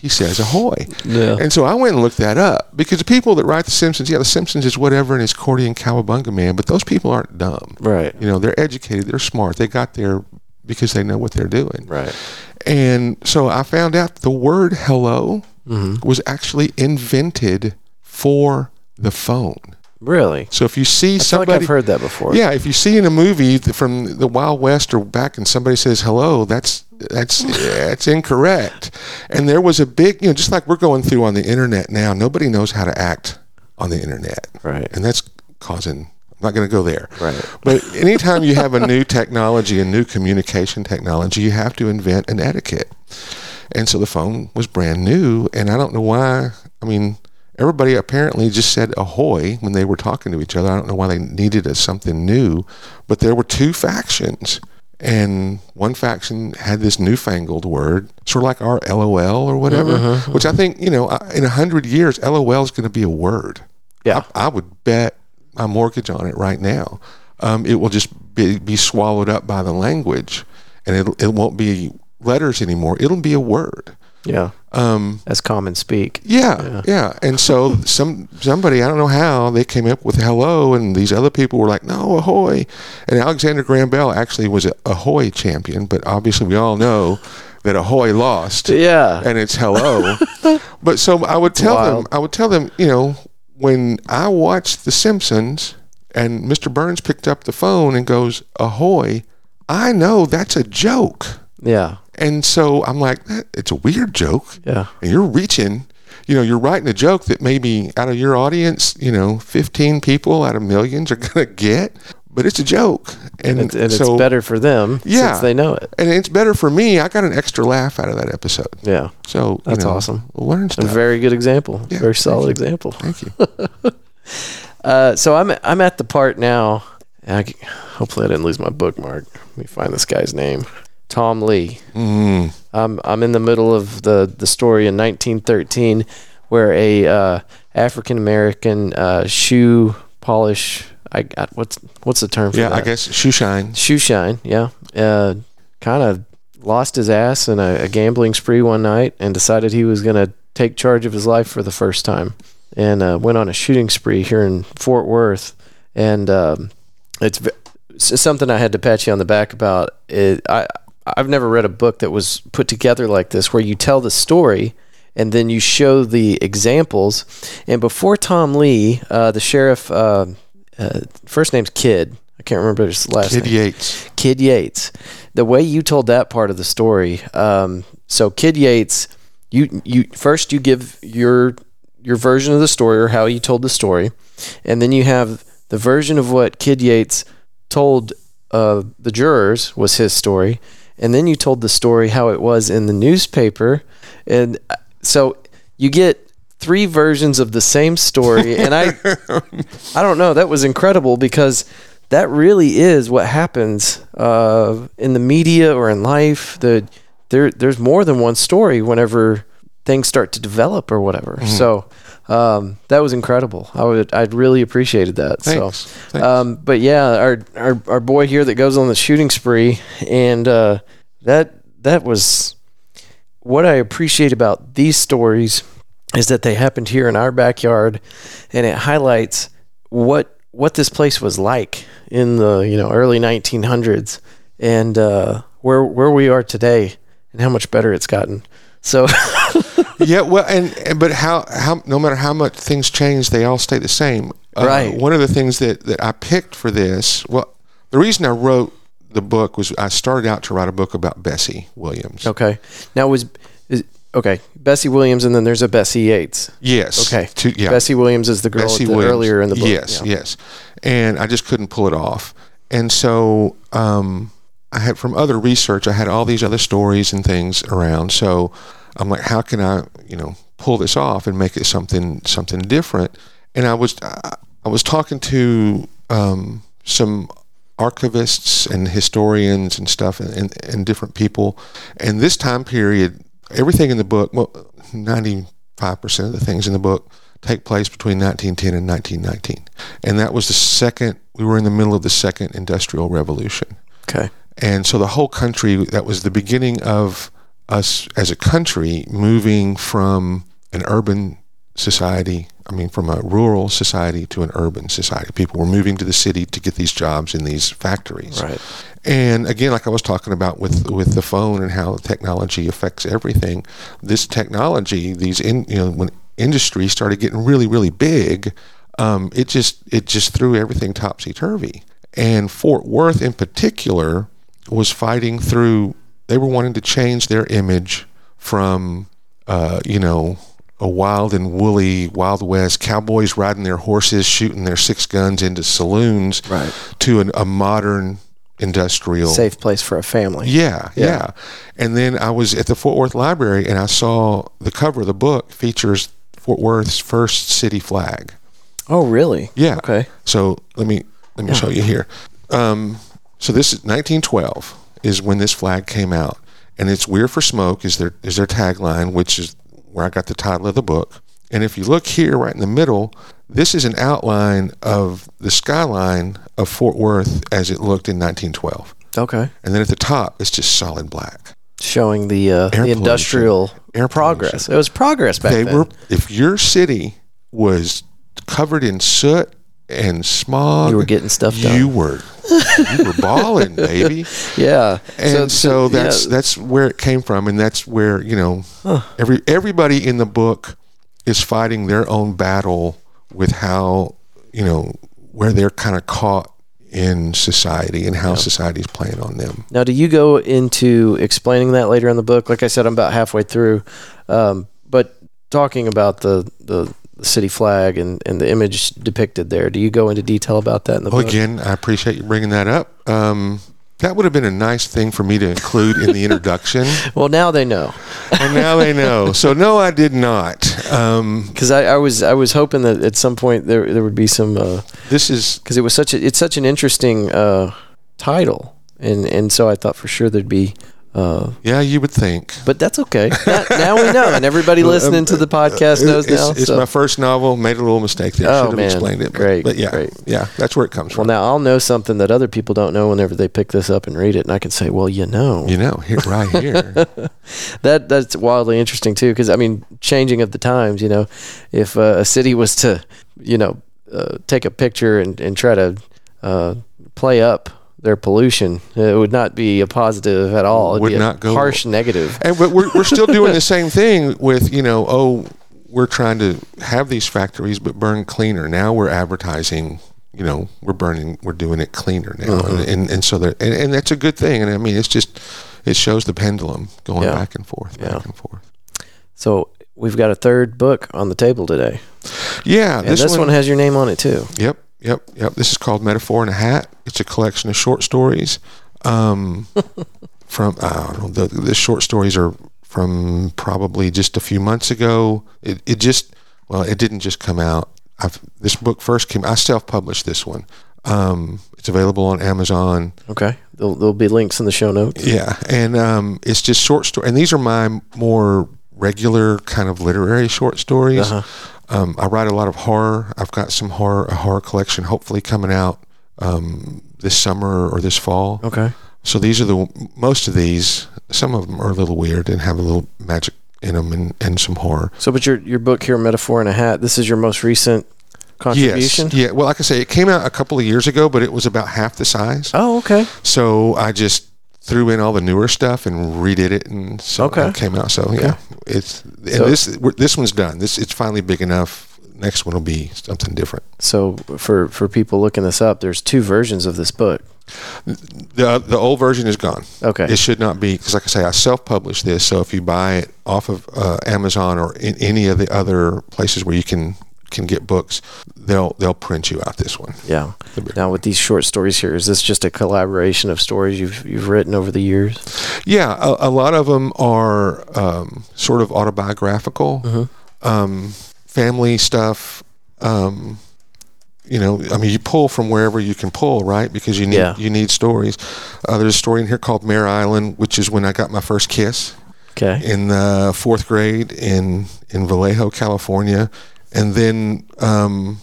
He says ahoy. Yeah. And so I went and looked that up because the people that write The Simpsons, yeah, The Simpsons is whatever and it's Cordy and Cowabunga Man, but those people aren't dumb. Right. You know, they're educated, they're smart, they got there because they know what they're doing. Right. And so I found out the word hello Mm-hmm. was actually invented for the phone. Really. So if you see somebody like I've heard that before. yeah, if you see in a movie from the Wild West or back and somebody says hello, that's that's that's incorrect. And there was a big, you know, just like we're going through on the internet now, nobody knows how to act on the internet. Right. And that's causing I'm not going to go there. Right. But anytime you have a new technology, a new communication technology, you have to invent an etiquette. And so the phone was brand new, and I don't know why. I mean, everybody apparently just said ahoy when they were talking to each other. I don't know why they needed a, something new, but there were two factions. And one faction had this newfangled word, sort of like our LOL or whatever, which I think, you know, in a hundred years, LOL is going to be a word. Yeah. I, I would bet my mortgage on it right now. Um, it will just be, be swallowed up by the language, and it it won't be letters anymore. It'll be a word. Yeah. Um, As common speak. yeah, yeah. And so some somebody I don't know how they came up with hello, and these other people were like, no, ahoy. And Alexander Graham Bell actually was a ahoy champion, but obviously we all know that ahoy lost Yeah. and it's hello. but so I would tell them. I would tell them, you know, when I watched The Simpsons and Mr. Burns picked up the phone and goes, ahoy, I know that's a joke. Yeah. And so I'm like, it's a weird joke. Yeah. And you're reaching, you know, you're writing a joke that maybe out of your audience, you know, 15 people out of millions are going to get, but it's a joke. And, And, and so, it's better for them Yeah. since they know it. and it's better for me. I got an extra laugh out of that episode. Yeah. So you That's know, awesome. Learn A very good example. Yeah, very solid you. example. Thank you. Uh, so I'm I'm at the part now. I, hopefully I didn't lose my bookmark. Let me find this guy's name. Tom Lee. Mm, I'm I'm in the middle of the the story in 1913, where a uh, African American uh, shoe polish. I got what's what's the term for yeah, that? I guess shoe shine. shoe shine. Yeah, uh, kind of lost his ass in a, a gambling spree one night and decided he was going to take charge of his life for the first time, and uh, went on a shooting spree here in Fort Worth. And um, it's, it's something I had to pat you on the back about. It, I I've never read a book that was put together like this, where you tell the story and then you show the examples. And before Tom Lee, uh, the sheriff, uh, uh, first name's Kid. I can't remember his last Kid name. Yates. Kid Yates. The way you told that part of the story. Um, so Kid Yates, you you first you give your your version of the story or how you told the story, and then you have the version of what Kid Yates told uh, the jurors was his story, and then you told the story how it was in the newspaper, and uh, so you get three versions of the same story, and I I don't know. That was incredible because that really is what happens uh, in the media or in life. The there there's more than one story whenever things start to develop or whatever. So um, that was incredible. I would I'd really appreciated that. Thanks. So, Thanks. um, but yeah, our, our our boy here that goes on the shooting spree, and uh, that that was what I appreciate about these stories is that they happened here in our backyard, and it highlights what what this place was like in the you know early 1900s, and uh, where where we are today, and how much better it's gotten. So yeah, well, and, and but how how no matter how much things change, they all stay the same. Uh, Right. One of the things that that I picked for this, well, the reason I wrote the book was I started out to write a book about Bessie Williams. okay, now was is, okay Bessie Williams, and then there's a Bessie Yates. Yes. Okay, To, yeah. Bessie Williams is the girl the- earlier in the book. Yes, Yeah. yes. And I just couldn't pull it off. And so um, I had from other research, I had all these other stories and things around. So I'm like, how can I, you know, pull this off and make it something something different? And I was I, was talking to um, some archivists and historians and stuff and, and, and different people. And this time period, everything in the book, well, 95% of the things in the book take place between 1910 and 1919. And that was the second, we were in the middle of the second industrial revolution. Okay. And so the whole country, that was the beginning of us as a country moving from an urban society, I mean, from a rural society to an urban society. People were moving to the city to get these jobs in these factories. Right. And again, like I was talking about with with the phone and how technology affects everything, this technology, these in you know when industry started getting really really big, um, it just it just threw everything topsy turvy. And Fort Worth in particular was fighting through. They were wanting to change their image from uh, you know a wild and woolly Wild West cowboys riding their horses, shooting their six guns into saloons, Right. to an, a modern industrial Safe place for a family. yeah, Yeah. yeah, And then I was at the Fort Worth Library and I saw the cover of the book features Fort Worth's first city flag. Oh, really? Yeah. Okay. So let me let me show you here. Um, so this is 1912 is when this flag came out, and it's "We're for Smoke" is their is their tagline, which is where I got the title of the book. And if you look here, right in the middle, this is an outline of the skyline of Fort Worth as it looked in 1912. Okay. And then at the top, it's just solid black. Showing the uh, the industrial Air progress. It was progress back they then. were if your city was covered in soot and smog. You were getting stuff done. you were you were balling baby. Yeah. and so, yeah, that's that's where it came from and that's where you know every everybody in the book is fighting their own battle with how you know where they're kind of caught in society and how society's playing on them. Now, do you go into explaining that later in the book? Like I said, I'm about halfway through, um, but talking about the, the the city flag and, and the image depicted there. Do you go into detail about that in the Well, book? again, I appreciate you bringing that up. Um, that would have been a nice thing for me to include in the introduction, Well, now they know and now they know. So no, I did not. Um, because I, I was I was hoping that at some point there there would be some this is because it was such a it's such an interesting uh, title and and so I thought for sure there'd be. Uh, yeah, you would think. but that's okay. Now, now we know, and everybody listening to the podcast knows it's, now. It's so- my first novel. Made a little mistake there. Oh, Should have man. explained it. But, Great, but yeah, great. yeah, that's where it comes from. Well, now I'll know something that other people don't know whenever they pick this up and read it, and I can say, "Well, you know, you know, here, right here. that that's wildly interesting too." Because I mean, changing of the times, you know, if uh, a city was to, you know, uh, take a picture and and try to uh, play up their pollution, it would not be a positive at all. It'd Would be not go- harsh negative. and but we're we're still doing the same thing with you know oh we're trying to have these factories but burn cleaner. Now we're advertising. You know, we're burning, we're doing it cleaner now, Mm-hmm. and, and and so that and, and that's a good thing. And I mean, it's just it shows the pendulum going Yeah. back and forth, back Yeah. and forth. So we've got a third book on the table today, Yeah, and this, one, has your name on it too. Yep, yep, yep. This is called Metaphor in a Hat. It's a collection of short stories. Um, from I don't know, the the short stories are from probably just a few months ago. It it just well, it didn't just come out. I've, this book first came. I self published this one. Um, it's available on Amazon. Okay, there'll, there'll be links in the show notes. Yeah, and um, it's just short story. And these are my more regular kind of literary short stories. Uh-huh. Um, I write a lot of horror. I've got some horror a horror collection hopefully coming out um, this summer or this fall Okay. So these are the most of these. Some of them are a little weird and have a little magic in them and, and some horror. So, but your your book here, Metaphor in a Hat, this is your most recent contribution. Yes. Yeah. Well, like I say, it came out a couple of years ago, but it was about half the size. Oh, okay. So I just threw in all the newer stuff and redid it, and so Okay. it came out. So yeah, it's and So- this this one's done. This it's finally big enough. Next one will be something different. So for for people looking this up, there's two versions of this book. the The old version is gone. Okay. It should not be because, like I say, I self published this. So if you buy it off of uh, Amazon or in any of the other places where you can can get books, they'll they'll print you out this one. Yeah. Now with these short stories here, is this just a collaboration of stories you've you've written over the years? Yeah, a, a lot of them are um, sort of autobiographical, um, family stuff. Um, you know, I mean, you pull from wherever you can pull, right? Because you need Yeah. you need stories. Uh, there's a story in here called Mare Island, which is when I got my first kiss Okay. in the fourth grade in in Vallejo, California, and then. Um,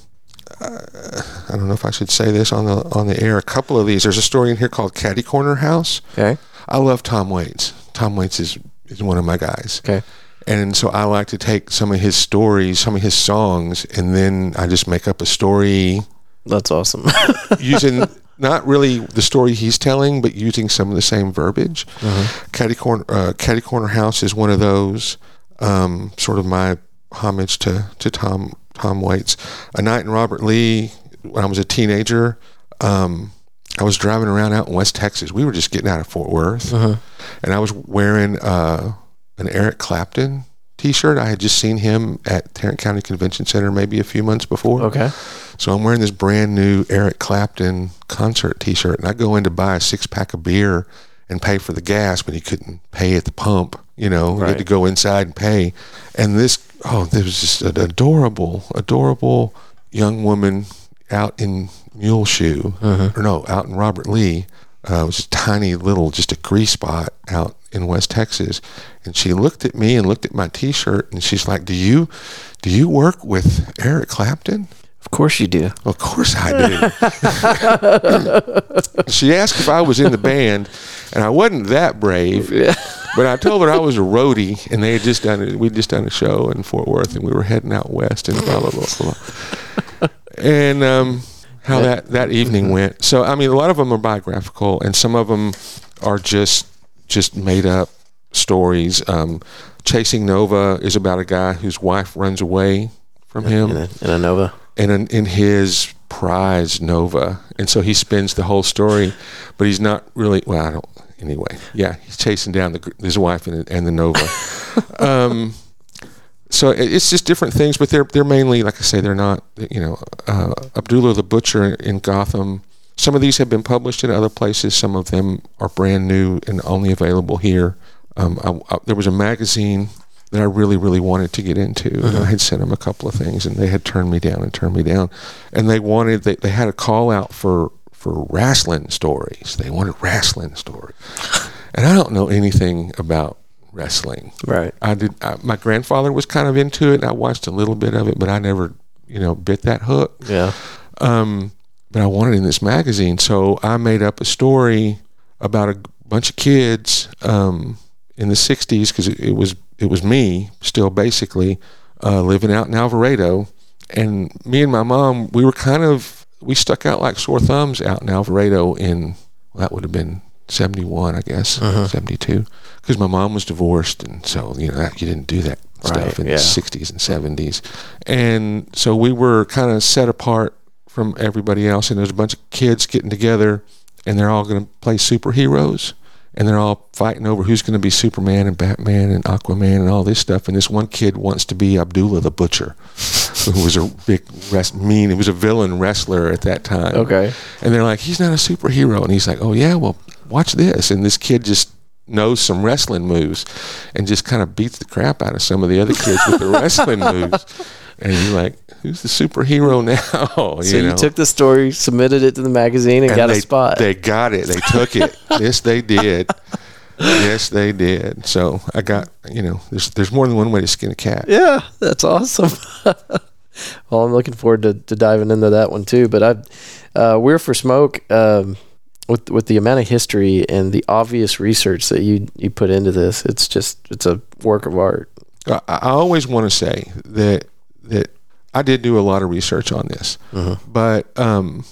I don't know if I should say this on the on the air. A couple of these. There's a story in here called Caddy Corner House. Okay. I love Tom Waits. Tom Waits is, is one of my guys. Okay. And so I like to take some of his stories, some of his songs, and then I just make up a story That's awesome. using not really the story he's telling, but using some of the same verbiage. Caddy Corner, uh, Caddy Corner House is one of those. Um, sort of my homage to to Tom Tom Waits. A Night in Robert Lee. When I was a teenager, um, I was driving around out in West Texas. We were just getting out of Fort Worth, and I was wearing uh, an Eric Clapton T-shirt. I had just seen him at Tarrant County Convention Center maybe a few months before. okay. So I'm wearing this brand new Eric Clapton concert T-shirt, and I go in to buy a six pack of beer and pay for the gas, when he couldn't pay at the pump. You know, he Right. had to go inside and pay. And this, oh, there was just an adorable, adorable young woman out in Muleshoe, or no, out in Robert Lee. Uh, it was a tiny little, just a grease spot out in West Texas, and she looked at me and looked at my T-shirt, and she's like, "Do you, do you work with Eric Clapton?" Of course you do. Of course I do. she asked if I was in the band, and I wasn't that brave. But I told her I was a roadie, and they had just done it. We'd just done a show in Fort Worth, and we were heading out west, and blah blah blah blah. And um, how that that evening went. So I mean, a lot of them are biographical, and some of them are just just made up stories. Um, Chasing Nova is about a guy whose wife runs away from him In a, in a Nova. and in, in his prize Nova, and so he spins the whole story, but he's not really. Well, I don't. Anyway, yeah, he's chasing down the, his wife and, and the Nova. um, so it's just different things, but they're they're mainly, like I say, they're not. You know, uh, Abdullah the Butcher in Gotham. Some of these have been published in other places. Some of them are brand new and only available here. Um, I, I, there was a magazine that I really, really wanted to get into. And I had sent them a couple of things, and they had turned me down and turned me down. And they wanted they, they had a call out for for wrestling stories. They wanted wrestling stories, and I don't know anything about wrestling. Right. I did. I, my grandfather was kind of into it. and I watched a little bit of it, but I never, you know, bit that hook. Yeah. Um, but I wanted in this magazine, so I made up a story about a bunch of kids um, in the '60s because it, it was it was me still basically uh, living out in Alvarado, and me and my mom we were kind of we stuck out like sore thumbs out in Alvarado in well, that would have been '71, I guess, '72, because my mom was divorced, and so you know that you didn't do that stuff Right, in yeah. the '60s and '70s, and so we were kind of set apart from everybody else, and there's a bunch of kids getting together, and they're all going to play superheroes, and they're all fighting over who's going to be Superman and Batman and Aquaman and all this stuff. And this one kid wants to be Abdullah the Butcher, who was a big rest, mean. He was a villain wrestler at that time. Okay. And they're like, he's not a superhero, and he's like, oh yeah, well watch this, and this kid just knows some wrestling moves and just kind of beats the crap out of some of the other kids with the wrestling moves. And you're like, who's the superhero now? So you, took the story, submitted it to the magazine, and, got they, a spot. They got it. They took it. yes, they did. Yes, they did. So I got, you know, there's there's more than one way to skin a cat. yeah, that's awesome. well, I'm looking forward to, to diving into that one too. But I, uh, We're for Smoke um, with with the amount of history and the obvious research that you you put into this, it's just it's a work of art. I, I always want to say that that I did do a lot of research on this, but um,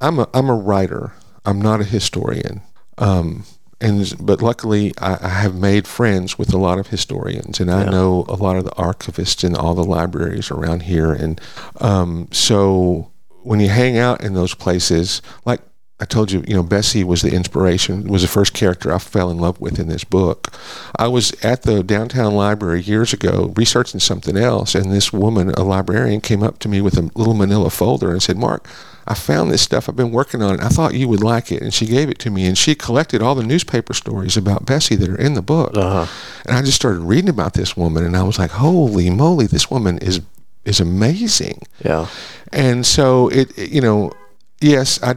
I'm a I'm a writer. I'm not a historian. Um, and but luckily, I, I have made friends with a lot of historians, and I Yeah. know a lot of the archivists in all the libraries around here. And um, so when you hang out in those places, like I told you, you know, Bessie was the inspiration, was the first character I fell in love with in this book. I was at the downtown library years ago researching something else, and this woman, a librarian, came up to me with a little manila folder and said, Mark, I found this stuff. I've been working on it. I thought you would like it. And she gave it to me, and she collected all the newspaper stories about Bessie that are in the book. Uh-huh. And I just started reading about this woman, and I was like, holy moly, this woman is is amazing. Yeah. And so it, it- you know, yes, I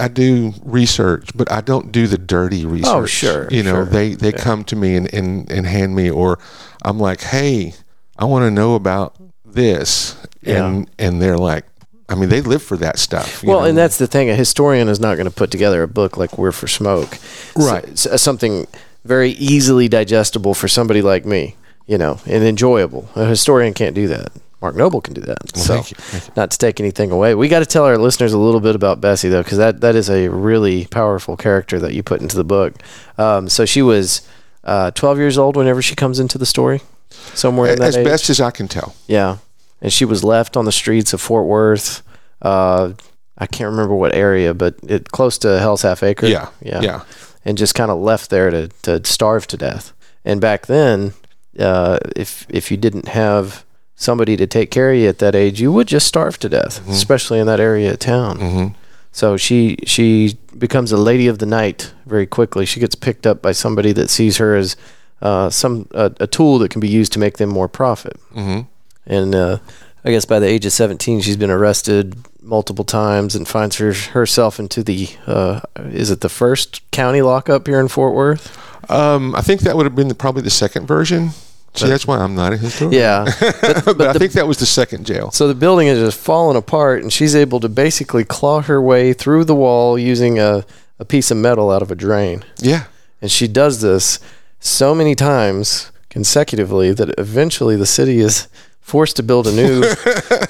I do research, but I don't do the dirty oh, research. Oh, sure, You know, sure. they they come to me and, and and hand me, or I'm like, hey, I want to know about this, and and they're like, I mean, they live for that stuff. Well, know? and that's the thing. A historian is not going to put together a book like We're for Smoke. Right. S- s- something very easily digestible for somebody like me, you know, and enjoyable. A historian can't do that. Mark Nobles can do that. so, thank you, thank you. not to take anything away, we got to tell our listeners a little bit about Bessie, though, because that, that is a really powerful character that you put into the book. Um, so she was uh, 12 years old whenever she comes into the story, somewhere in that as age. best as I can tell. Yeah, and she was left on the streets of Fort Worth. Uh, I can't remember what area, but it close to Hell's Half Acre. Yeah, yeah, yeah. and just kind of left there to, to starve to death. And back then, uh, if if you didn't have somebody to take care of you at that age, you would just starve to death, especially in that area of town. hmm So she she becomes a lady of the night very quickly. She gets picked up by somebody that sees her as uh, some a, a tool that can be used to make them more profit. hmm And uh, I guess by the age of 17, she's been arrested multiple times and finds her, herself into the, uh, is it the first county lockup here in Fort Worth? Um, I think that would have been the, probably the second version. See, that's why I'm not a historian. Yeah. but, I think that was the second jail. So the building is just falling apart, and she's able to basically claw her way through the wall using a, a piece of metal out of a drain. Yeah. And she does this so many times consecutively that eventually the city is forced to build a new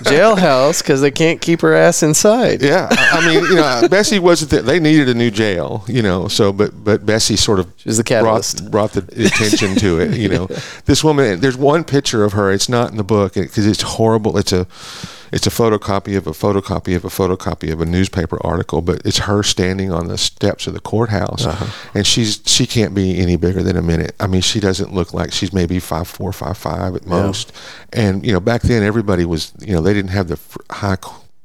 jailhouse because they can't keep her ass inside. Yeah, I mean, you know, Bessie wasn't. The, they needed a new jail, you know. So, but but Bessie sort of She was the catalyst. brought brought the attention to it. You know, this woman. There's one picture of her. It's not in the book because it's horrible. It's a it's a photocopy of a photocopy of a photocopy of a newspaper article, but it's her standing on the steps of the courthouse, uh-huh. and she's she can't be any bigger than a minute. I mean, she doesn't look like she's maybe five four, five five at most. And you know, back then everybody was you know they didn't have the fr- high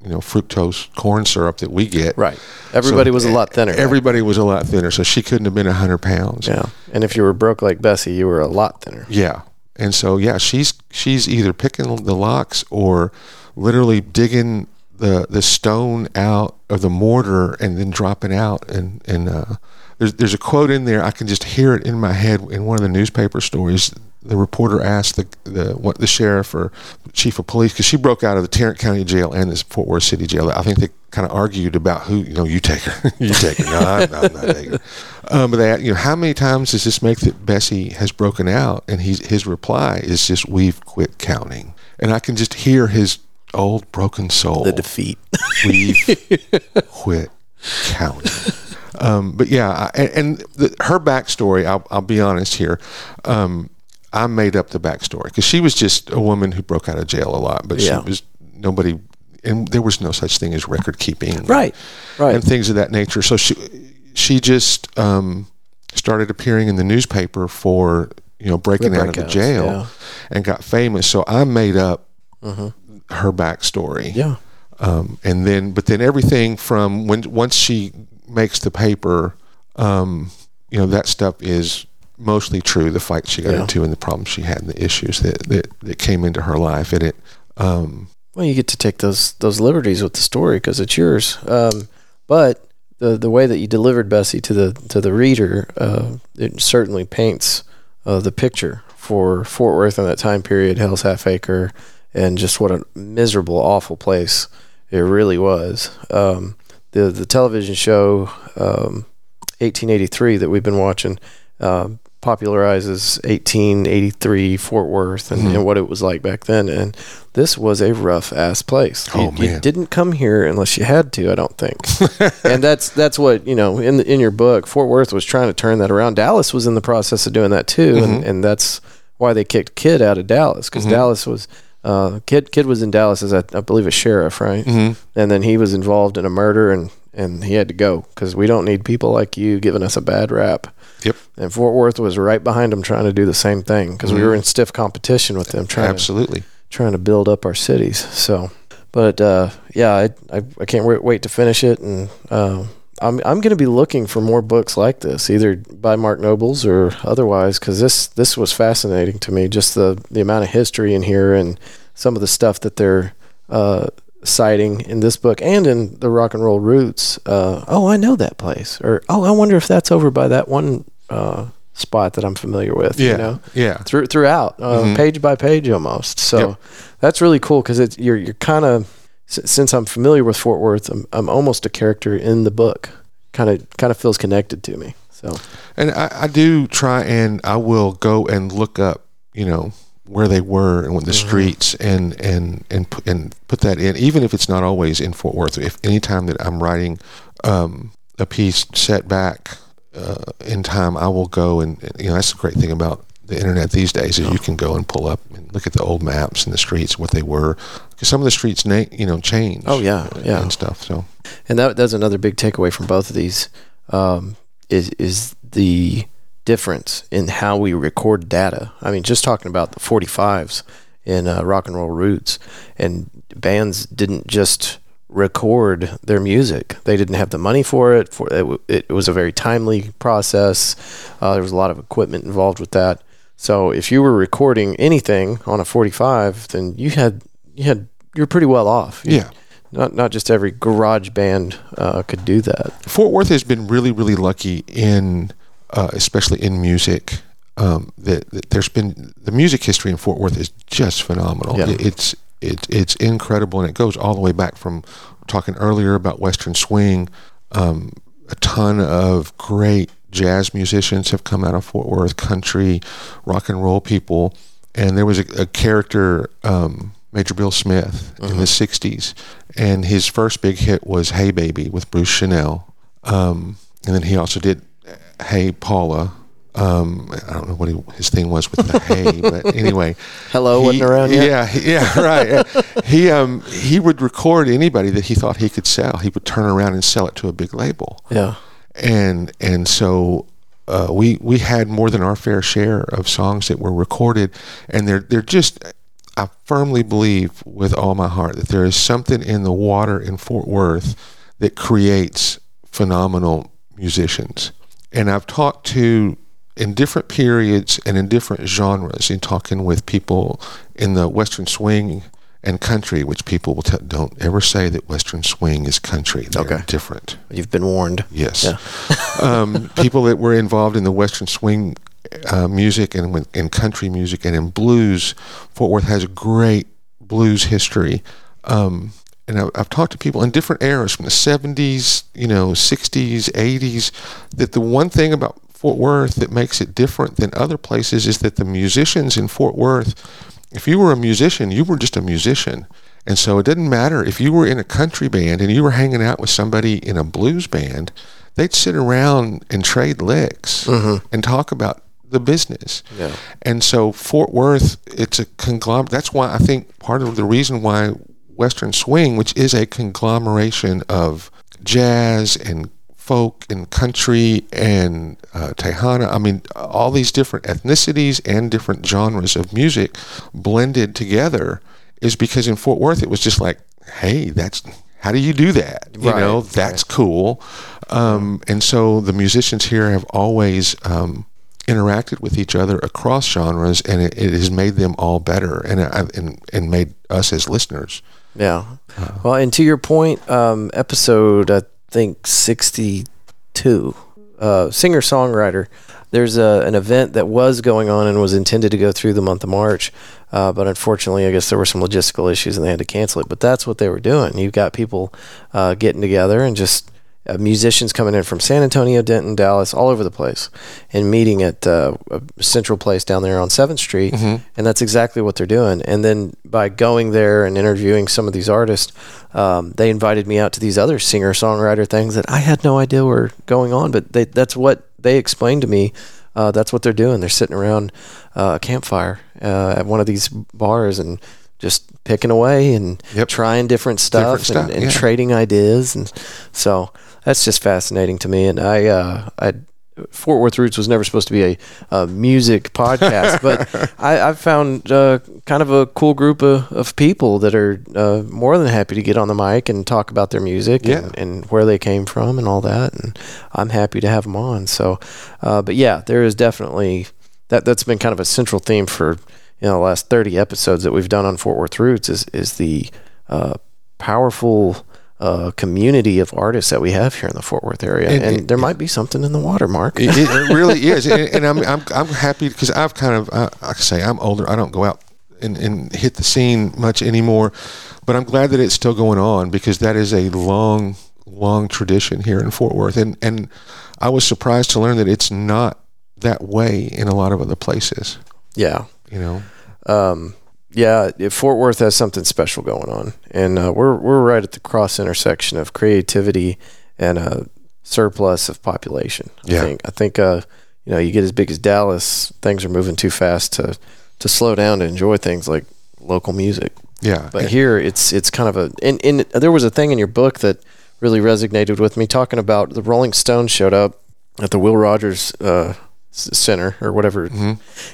you know fructose corn syrup that we get. Right. Everybody was a lot thinner. Everybody was a lot thinner, so she couldn't have been hundred pounds. Yeah. And if you were broke like Bessie, you were a lot thinner. Yeah. And so yeah, she's she's either picking the locks or literally digging the the stone out of the mortar and then dropping out and and uh, there's there's a quote in there I can just hear it in my head in one of the newspaper stories. The reporter asked the the what the sheriff or chief of police because she broke out of the Tarrant County Jail and this Fort Worth City Jail. I think they kind of argued about who you know you take her, you take her. No, I'm, I'm not taking her. Um, but they, you know, how many times does this make that Bessie has broken out? And he's, his reply is just, "We've quit counting." And I can just hear his old broken soul. The defeat. We've quit counting. Um, but yeah, I, and, the, her backstory, I'll, I'll be honest here. Um, I made up the backstory because she was just a woman who broke out of jail a lot, but Yeah. she was nobody, and there was no such thing as record keeping, Right. Right. and things of that nature. So she she just um, started appearing in the newspaper for you know breaking The out of the jail yeah. and got famous. So I made up her backstory. Yeah. Um, and then, but then everything from when once she makes the paper, um, you know, that stuff is mostly true. The fight she got Yeah. into and the problems she had and the issues that, that, that came into her life. And it, um, Well, you get to take those those liberties with the story because it's yours. Um, but the the way that you delivered Bessie to the to the reader, uh, it certainly paints uh, the picture for Fort Worth in that time period, Hell's Half Acre, and just what a miserable, awful place it really was. Um, the the television show um, 1883 that we've been watching uh, popularizes 1883 Fort Worth and, Mm-hmm. and what it was like back then. And this was a rough ass place. Oh, you, you didn't come here unless you had to, I don't think. and that's that's what you know in the, in your book. Fort Worth was trying to turn that around. Dallas was in the process of doing that too, and, Mm-hmm. and that's why they kicked Kid out of Dallas because Dallas was. Uh, kid, kid was in Dallas as I, I believe a sheriff, right? Mhm. And then he was involved in a murder, and and he had to go because we don't need people like you giving us a bad rap. Yep. And Fort Worth was right behind them trying to do the same thing because we were in stiff competition with them trying to, Absolutely. trying to build up our cities. So, but uh, yeah, I, I I can't wait, wait to finish it, and uh, I'm I'm going to be looking for more books like this, either by Mark Nobles or otherwise, because this this was fascinating to me. Just the the amount of history in here and some of the stuff that they're uh, citing in this book and in the Rock and Roll Roots. Uh, oh, I know that place, or oh, I wonder if that's over by that one uh, spot that I'm familiar with. Yeah. You know? Yeah. through, throughout, uh, page by page almost. So Yep. that's really cool because it's you're you're kind of since I'm familiar with Fort Worth, I'm, I'm almost a character in the book. Kind of kind of feels connected to me. So And I, I do try and I will go and look up, you know, where they were and what the streets and and and put, and put that in, even if it's not always in Fort Worth. If anytime that I'm writing um, a piece set back uh, in time, I will go and you know that's the great thing about the internet these days is you can go and pull up and look at the old maps and the streets what they were because some of the streets na- you know change. Oh, yeah, yeah. and stuff. So and that that's another big takeaway from both of these um, is is the difference in how we record data. I mean, just talking about the 45s in uh, rock and roll roots, and bands didn't just record their music. They didn't have the money for it. For it, w- it was a very timely process. Uh, there was a lot of equipment involved with that. So if you were recording anything on a 45, then you had you had you're pretty well off. You- yeah. not not just every garage band uh, could do that. Fort Worth has been really, really lucky in, uh, especially in music. Um, that, that there's been the music history in Fort Worth is just phenomenal. Yeah. It- it's it's it's incredible, and it goes all the way back from talking earlier about Western swing. Um, a ton of great jazz musicians have come out of Fort Worth, country, rock and roll people, and there was a, a character. Um, Major Bill Smith in the '60s, and his first big hit was "Hey Baby" with Bruce Channel, um, and then he also did "Hey Paula." Um, I don't know what he, his thing was with the "Hey," but anyway, Hello he- wasn't around yet. Yeah, he- yeah, right. he um he would record anybody that he thought he could sell. He would turn around and sell it to a big label Yeah, and and so uh, we we had more than our fair share of songs that were recorded, and they're they're just. I firmly believe with all my heart that there is something in the water in Fort Worth that creates phenomenal musicians. And I've talked to in different periods and in different genres in talking with people in the Western swing and country, which people will t- don't ever say that Western swing is country. They're Okay. different. you've been warned. Yes. Yeah. um, people that were involved in the Western swing uh, music and in country music and in blues, Fort Worth has a great blues history. Um, and I've, I've talked to people in different eras from the 70s, you know, 60s, 80s, that the one thing about Fort Worth that makes it different than other places is that the musicians in Fort Worth, if you were a musician, you were just a musician. And so it didn't matter if you were in a country band and you were hanging out with somebody in a blues band, they'd sit around and trade licks mm-hmm. and talk about the business. Yeah. And so Fort Worth, it's a conglomerate. That's why I think part of the reason why Western Swing, which is a conglomeration of jazz and folk and country and uh, Tejana, I mean, all these different ethnicities and different genres of music blended together, is because in Fort Worth it was just like, hey, that's how do you do that? You Right, know, that's cool. Um, and so the musicians here have always um, interacted with each other across genres, and it, it has made them all better, and uh, and and made us as listeners. Yeah. Well, and to your point, um, episode I think sixty-two, uh, singer songwriter. There's a, an event that was going on and was intended to go through the month of March, uh, but unfortunately, I guess there were some logistical issues and they had to cancel it. But that's what they were doing. You've got people uh, getting together and just uh, musicians coming in from San Antonio, Denton, Dallas, all over the place, and meeting at uh, a central place down there on Seventh Street, and that's exactly what they're doing. And then by going there and interviewing some of these artists, um, they invited me out to these other singer songwriter things that I had no idea were going on, but they, that's what they explained to me. Uh, that's what they're doing. They're sitting around uh, a campfire uh, at one of these bars and just picking away and Yep. trying different stuff, Different stuff, and, and yeah. trading ideas, and so that's just fascinating to me. And I, uh, I Fort Worth Roots was never supposed to be a, a music podcast, but I, I've found uh, kind of a cool group of, of people that are uh, more than happy to get on the mic and talk about their music Yeah. and, and where they came from and all that. And I'm happy to have them on. So, uh, but yeah, there is definitely that. That's been kind of a central theme for you know the last 30 episodes that we've done on Fort Worth Roots is is the uh, powerful. Uh, community of artists that we have here in the Fort Worth area, And- and, and- there might be something in the water, Mark. it, it it really is, and, and I'm, I'm I'm happy because I've kind of uh, I say I'm older. I don't go out and, and hit the scene much anymore, but I'm glad that it's still going on because that is a long long tradition here in Fort Worth, and and I was surprised to learn that it's not that way in a lot of other places. yeah, You know, um, yeah, Fort Worth has something special going on, and uh, we're we're right at the cross intersection of creativity and a surplus of population. I Yeah. think I think uh, you know you get as big as Dallas, things are moving too fast to to slow down to enjoy things like local music. yeah, But here it's it's kind of a and, and there was a thing in your book that really resonated with me talking about the Rolling Stones showed up at the Will Rogers uh, Center or whatever,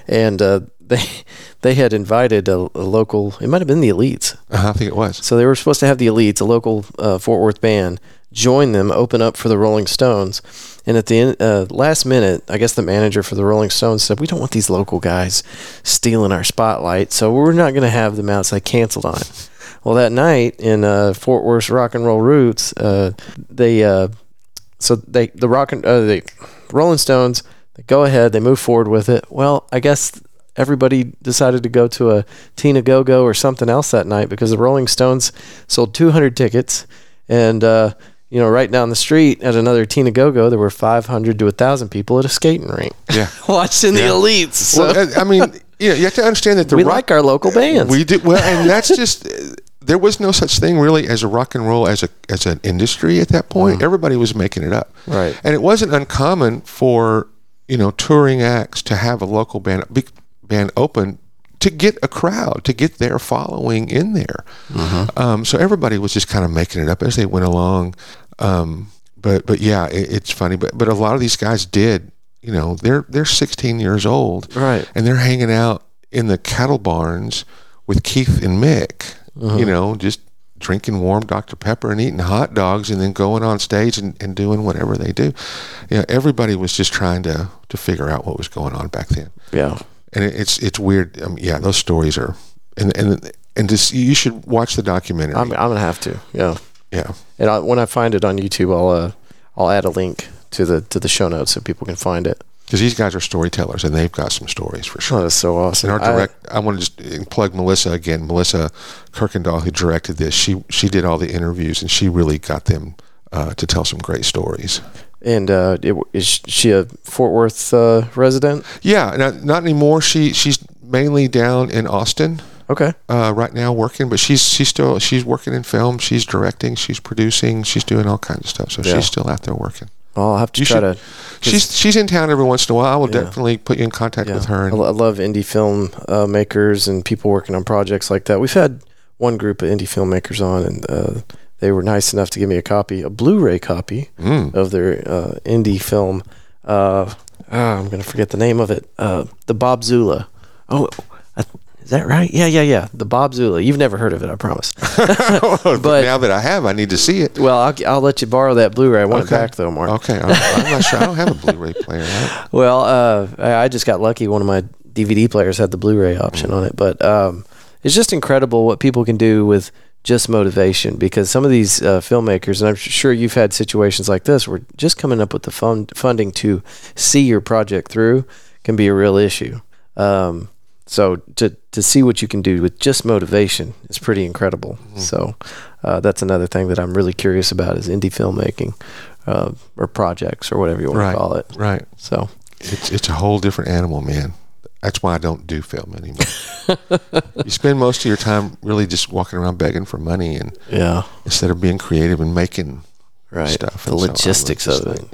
and uh, they they had invited a, a local. It might have been the Elites. uh, I think it was. So they were supposed to have the Elites, a local uh, Fort Worth band, join them, open up for the Rolling Stones. And at the end, uh, last minute, I guess the manager for the Rolling Stones said, "We don't want these local guys stealing our spotlight, so we're not going to have them out." So they canceled on it. Well, that night in uh, Fort Worth's Rock and Roll Roots, uh, they uh, so they the rock and uh, the Rolling Stones they go ahead, they move forward with it. Well, I guess everybody decided to go to a Teen-A-Go-Go or something else that night because the Rolling Stones sold 200 tickets, and uh, you know right down the street at another Teen-A-Go-Go there were 500 to 1,000 people at a skating rink Yeah. watching the elites. So Well, I mean, you know, you have to understand that the we rock, like our local bands. We did well, and that's just there was no such thing really as a rock and roll as a as an industry at that point. Everybody was making it up, Right. And it wasn't uncommon for you know touring acts to have a local band band open to get a crowd to get their following in there. Um, so everybody was just kind of making it up as they went along. Um, but but yeah, it, it's funny. But but a lot of these guys did. You know, they're they're 16 years old, Right. and they're hanging out in the cattle barns with Keith and Mick, you know, just drinking warm Dr. Pepper and eating hot dogs and then going on stage and, and doing whatever they do. You know, everybody was just trying to, to figure out what was going on back then. yeah. And it, it's it's weird. Um, yeah, those stories are, and and and just you should watch the documentary. I'm, I'm gonna have to. Yeah. yeah, And I, when I find it on YouTube, I'll uh, I'll add a link to the to the show notes so people can find it. because these guys are storytellers and they've got some stories for sure. Oh, that's so awesome. And our I- I, want to just plug Melissa again. Melissa Kirkendall, who directed this, she she did all the interviews and she really got them uh, to tell some great stories. And uh, it, is she a Fort Worth uh, resident? Yeah, not, not anymore. She she's mainly down in Austin Okay. uh, right now working, but she's she's still she's working in film. She's directing. She's producing. She's doing all kinds of stuff. So Yeah. she's still out there working. I'll have to You try should- to. She's she's in town every once in a while. I will Yeah. definitely put you in contact Yeah. with her. I love indie film uh, makers and people working on projects like that. We've had one group of indie filmmakers on, and uh, they were nice enough to give me a copy, a Blu-ray copy Mm. of their uh, indie film. Uh, ah, I'm gonna forget the name of it. Uh, the Bob Zula. Oh, I, is that right? Yeah, yeah, yeah. The Bob Zula. You've never heard of it, I promise. but now that I have, I need to see it. well, I'll, I'll let you borrow that Blu-ray. I want Okay. it back though, Mark. Okay, I'm, I'm not sure. I don't have a Blu-ray player. I- Well, uh, I I just got lucky. One of my DVD players had the Blu-ray option on it, but um, it's just incredible what people can do with just motivation. Because some of these uh, filmmakers, and I'm sure you've had situations like this, where just coming up with the fund funding to see your project through can be a real issue. Um, so to to see what you can do with just motivation is pretty incredible. So uh, that's another thing that I'm really curious about is indie filmmaking uh, or projects or whatever you want Right. to call it. Right. So It's it's a whole different animal, man. That's why I don't do film anymore. you spend most of your time really just walking around begging for money, and yeah, instead of being creative and making right. stuff. The And logistics was of it.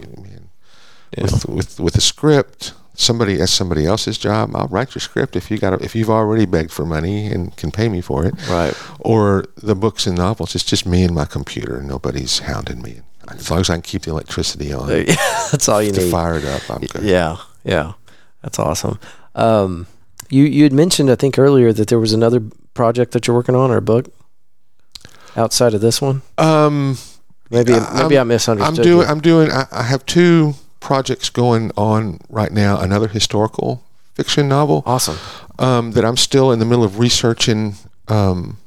Yeah. With with with a script, somebody that's somebody else's job. I'll write your script if you got if you've already begged for money and can pay me for it. Right. Or the books and novels. It's just me and my computer. Nobody's hounding me. As long as I can keep the electricity on that's all you to need. fire it up, I'm good. Yeah, yeah, that's awesome. Um, you you had mentioned I think earlier that there was another project that you're working on or a book outside of this one. Um, Maybe I- maybe I I'm- misunderstood. I'm doing. you. I'm doing. I, I have two projects going on right now. Another historical fiction novel awesome. um, that I'm still in the middle of researching um,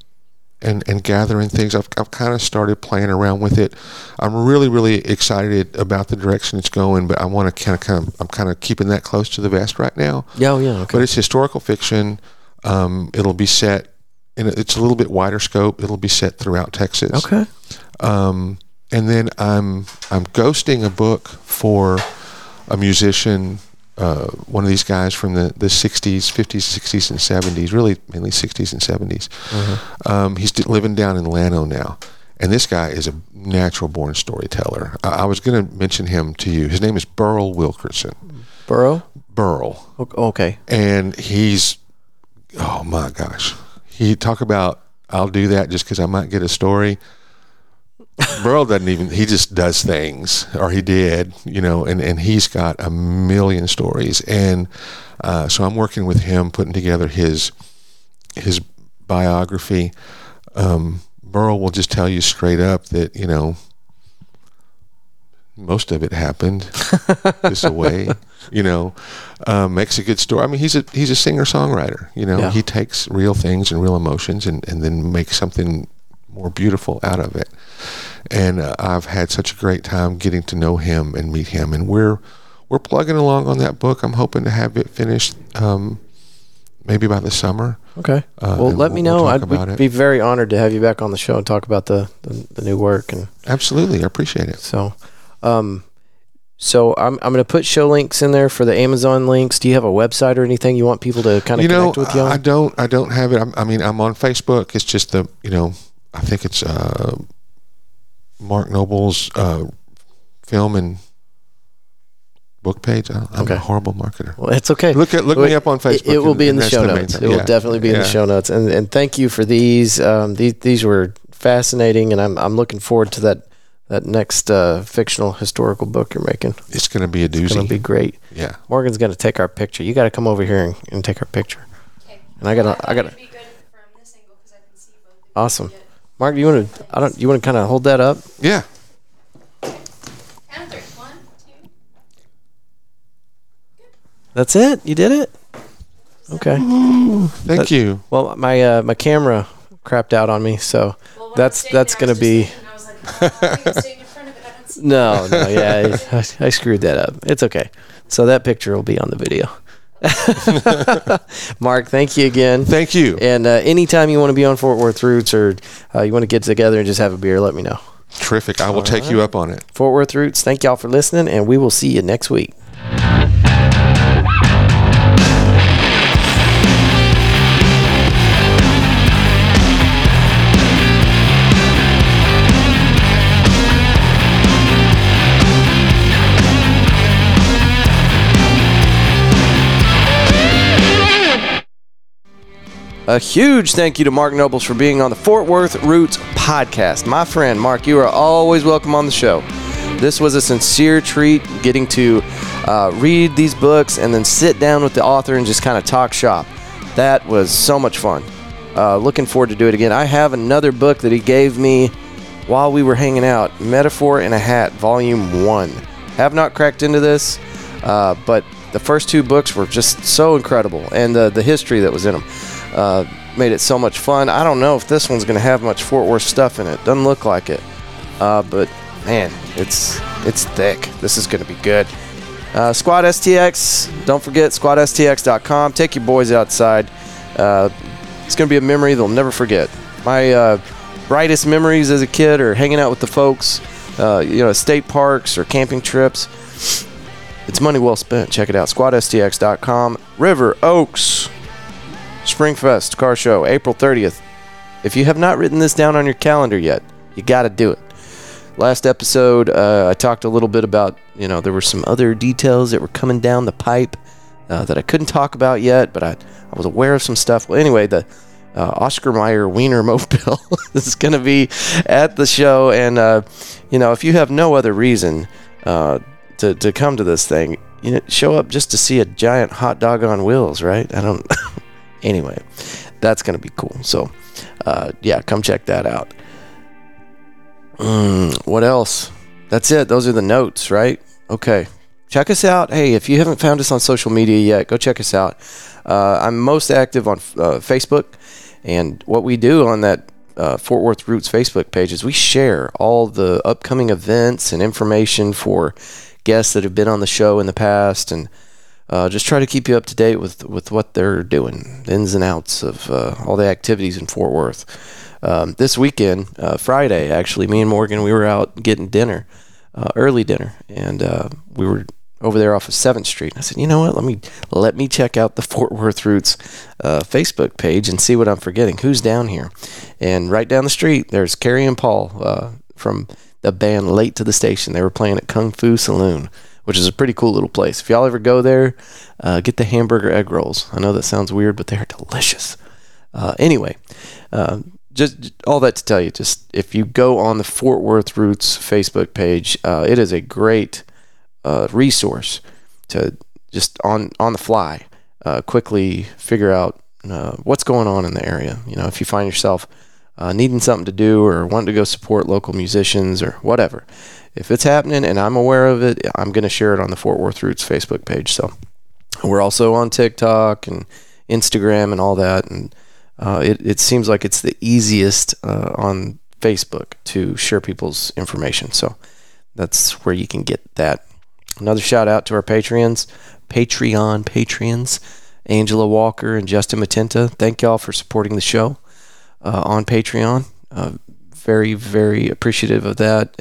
and and gathering things. I've I've kind of started playing around with it. I'm really really excited about the direction it's going, but I want to kind of kind of I'm kind of keeping that close to the vest right now. Yeah, oh, yeah. Okay. But it's historical fiction. Um, it'll be set. In a, it's a little bit wider scope. It'll be set throughout Texas. Okay. Um, and then I'm I'm ghosting a book for a musician, uh, one of these guys from the, the 60s, 50s, 60s, and 70s, really mainly 60s and 70s. Um, he's living down in Llano now. And this guy is a natural born storyteller. I, I was going to mention him to you. His name is Burl Wilkerson. Burl? Burl. Okay. And he's, oh my gosh. He talk about, I'll do that just because I might get a story. Burl doesn't even, he just does things, or he did, you know, and, and he's got a million stories. And uh, so I'm working with him, putting together his his biography. Um, Burl will just tell you straight up that, you know, most of it happened this way, you know, um, makes a good story. I mean, he's a he's a singer songwriter. You know, Yeah. he takes real things and real emotions and, and then makes something more beautiful out of it. And uh, I've had such a great time getting to know him and meet him, and we're we're plugging along on that book. I'm hoping to have it finished um, maybe by the summer. Okay. Uh, well, let we'll- me we'll know. I'd be- it. very honored to have you back on the show and talk about the the, the new work and Absolutely, I appreciate it. so. Um, so I'm I'm going to put show links in there for the Amazon links. Do you have a website or anything you want people to kind of you know, connect with you On? I don't. I don't have it. I'm, I mean, I'm on Facebook. It's just the you know, I think it's uh, Mark Nobles uh, film and book page. I, I'm Okay. a horrible marketer. Well, it's okay. Look at look Well, me up on Facebook. It, will and- be in the show notes. thing. It will Yeah. definitely be in the show notes. And and thank you for these. Um, these these were fascinating, and I'm I'm looking forward to that that next uh, fictional historical book you're making. It's going to be a doozy. It's going to be great. yeah. Morgan's going to take our picture. You got to come over here and, and take our picture. Okay. And I gotta- I gotta- It'd be good from this angle 'cause I can see both of you. Awesome. Yeah. Mark, you want to? I don't. You want to kind of hold that up? Yeah. Count. One, two. That's it. You did it. Okay. Thank That- you. Well, my uh, my camera crapped out on me, so Well, when That's- I was that's standing gonna there, I was be- just thinking, I was like, oh, I think I'm in front of it. I don't see no, no, yeah, I, I screwed that up. It's okay. So that picture will be on the video. Mark, thank you again. Thank you. And uh, anytime you want to be on Fort Worth Roots or uh, you want to get together and just have a beer, let me know. Terrific. I will take you up on it. Fort Worth Roots, thank y'all for listening, and we will see you next week. A huge thank you to Mark Nobles for being on the Fort Worth Roots podcast. My friend, Mark, you are always welcome on the show. This was a sincere treat getting to uh, read these books and then sit down with the author and just kind of talk shop. That was so much fun. Uh, looking forward to do it again. I have another book that he gave me while we were hanging out Metaphor in a Hat, Volume 1. Have not cracked into this, uh, but the first two books were just so incredible, and the, the history that was in them uh, made it so much fun. I don't know if this one's going to have much Fort Worth stuff in it. Doesn't look like it, uh, but man, it's it's thick. This is going to be good. Uh, Squad STX. Don't forget squadstx.com. Take your boys outside. Uh, it's going to be a memory they'll never forget. My uh, brightest memories as a kid are hanging out with the folks, you know, state parks or camping trips. It's money well spent. Check it out. SquadSTX.com. River Oaks Springfest Car Show, April 30th. If you have not written this down on your calendar yet, you got to do it. Last episode, uh, I talked a little bit about, you know, there were some other details that were coming down the pipe uh, that I couldn't talk about yet, but I, I was aware of some stuff. Well, anyway, the uh, Oscar Mayer Wiener Mobile is going to be at the show. And, uh, you know, if you have no other reason uh, to, to come to this thing, you know, show up just to see a giant hot dog on wheels, right? I don't. anyway, that's going to be cool. So, uh, yeah, come check that out. Mm, what else? That's it. Those are the notes, right? Okay. Check us out. Hey, if you haven't found us on social media yet, go check us out. Uh, I'm most active on uh, Facebook, and what we do on that uh, Fort Worth Roots Facebook page is we share all the upcoming events and information for guests that have been on the show in the past, and uh, just try to keep you up to date with with what they're doing, the ins and outs of uh, all the activities in Fort Worth. Um, this weekend, uh, Friday, actually, me and Morgan, we were out getting dinner, uh, early dinner, and uh, we were over there off of Seventh Street. I said, you know what? Let me let me check out the Fort Worth Roots uh, Facebook page and see what I'm forgetting. Who's down here? And right down the street, there's Carrie and Paul uh, from the band Late to the Station. They were playing at Kung Fu Saloon, which is a pretty cool little place. If y'all ever go there, uh, get the hamburger egg rolls. I know that sounds weird, but they're delicious. Uh, anyway, uh, just all that to tell you, just if you go on the Fort Worth Roots Facebook page, uh, it is a great uh, resource to just on on the fly uh, quickly figure out what's going on in the area. You know, if you find yourself needing something to do or wanting to go support local musicians or whatever, if it's happening and I'm aware of it, I'm going to share it on the Fort Worth Roots Facebook page. So we're also on TikTok and Instagram and all that, and uh, it it seems like it's the easiest uh, on Facebook to share people's information. So that's where you can get that Another shout out to our Patreons, Patreon Patreons, Angela Walker and Justin Matenta. Thank y'all for supporting the show uh, on Patreon. Uh, very, very appreciative of that.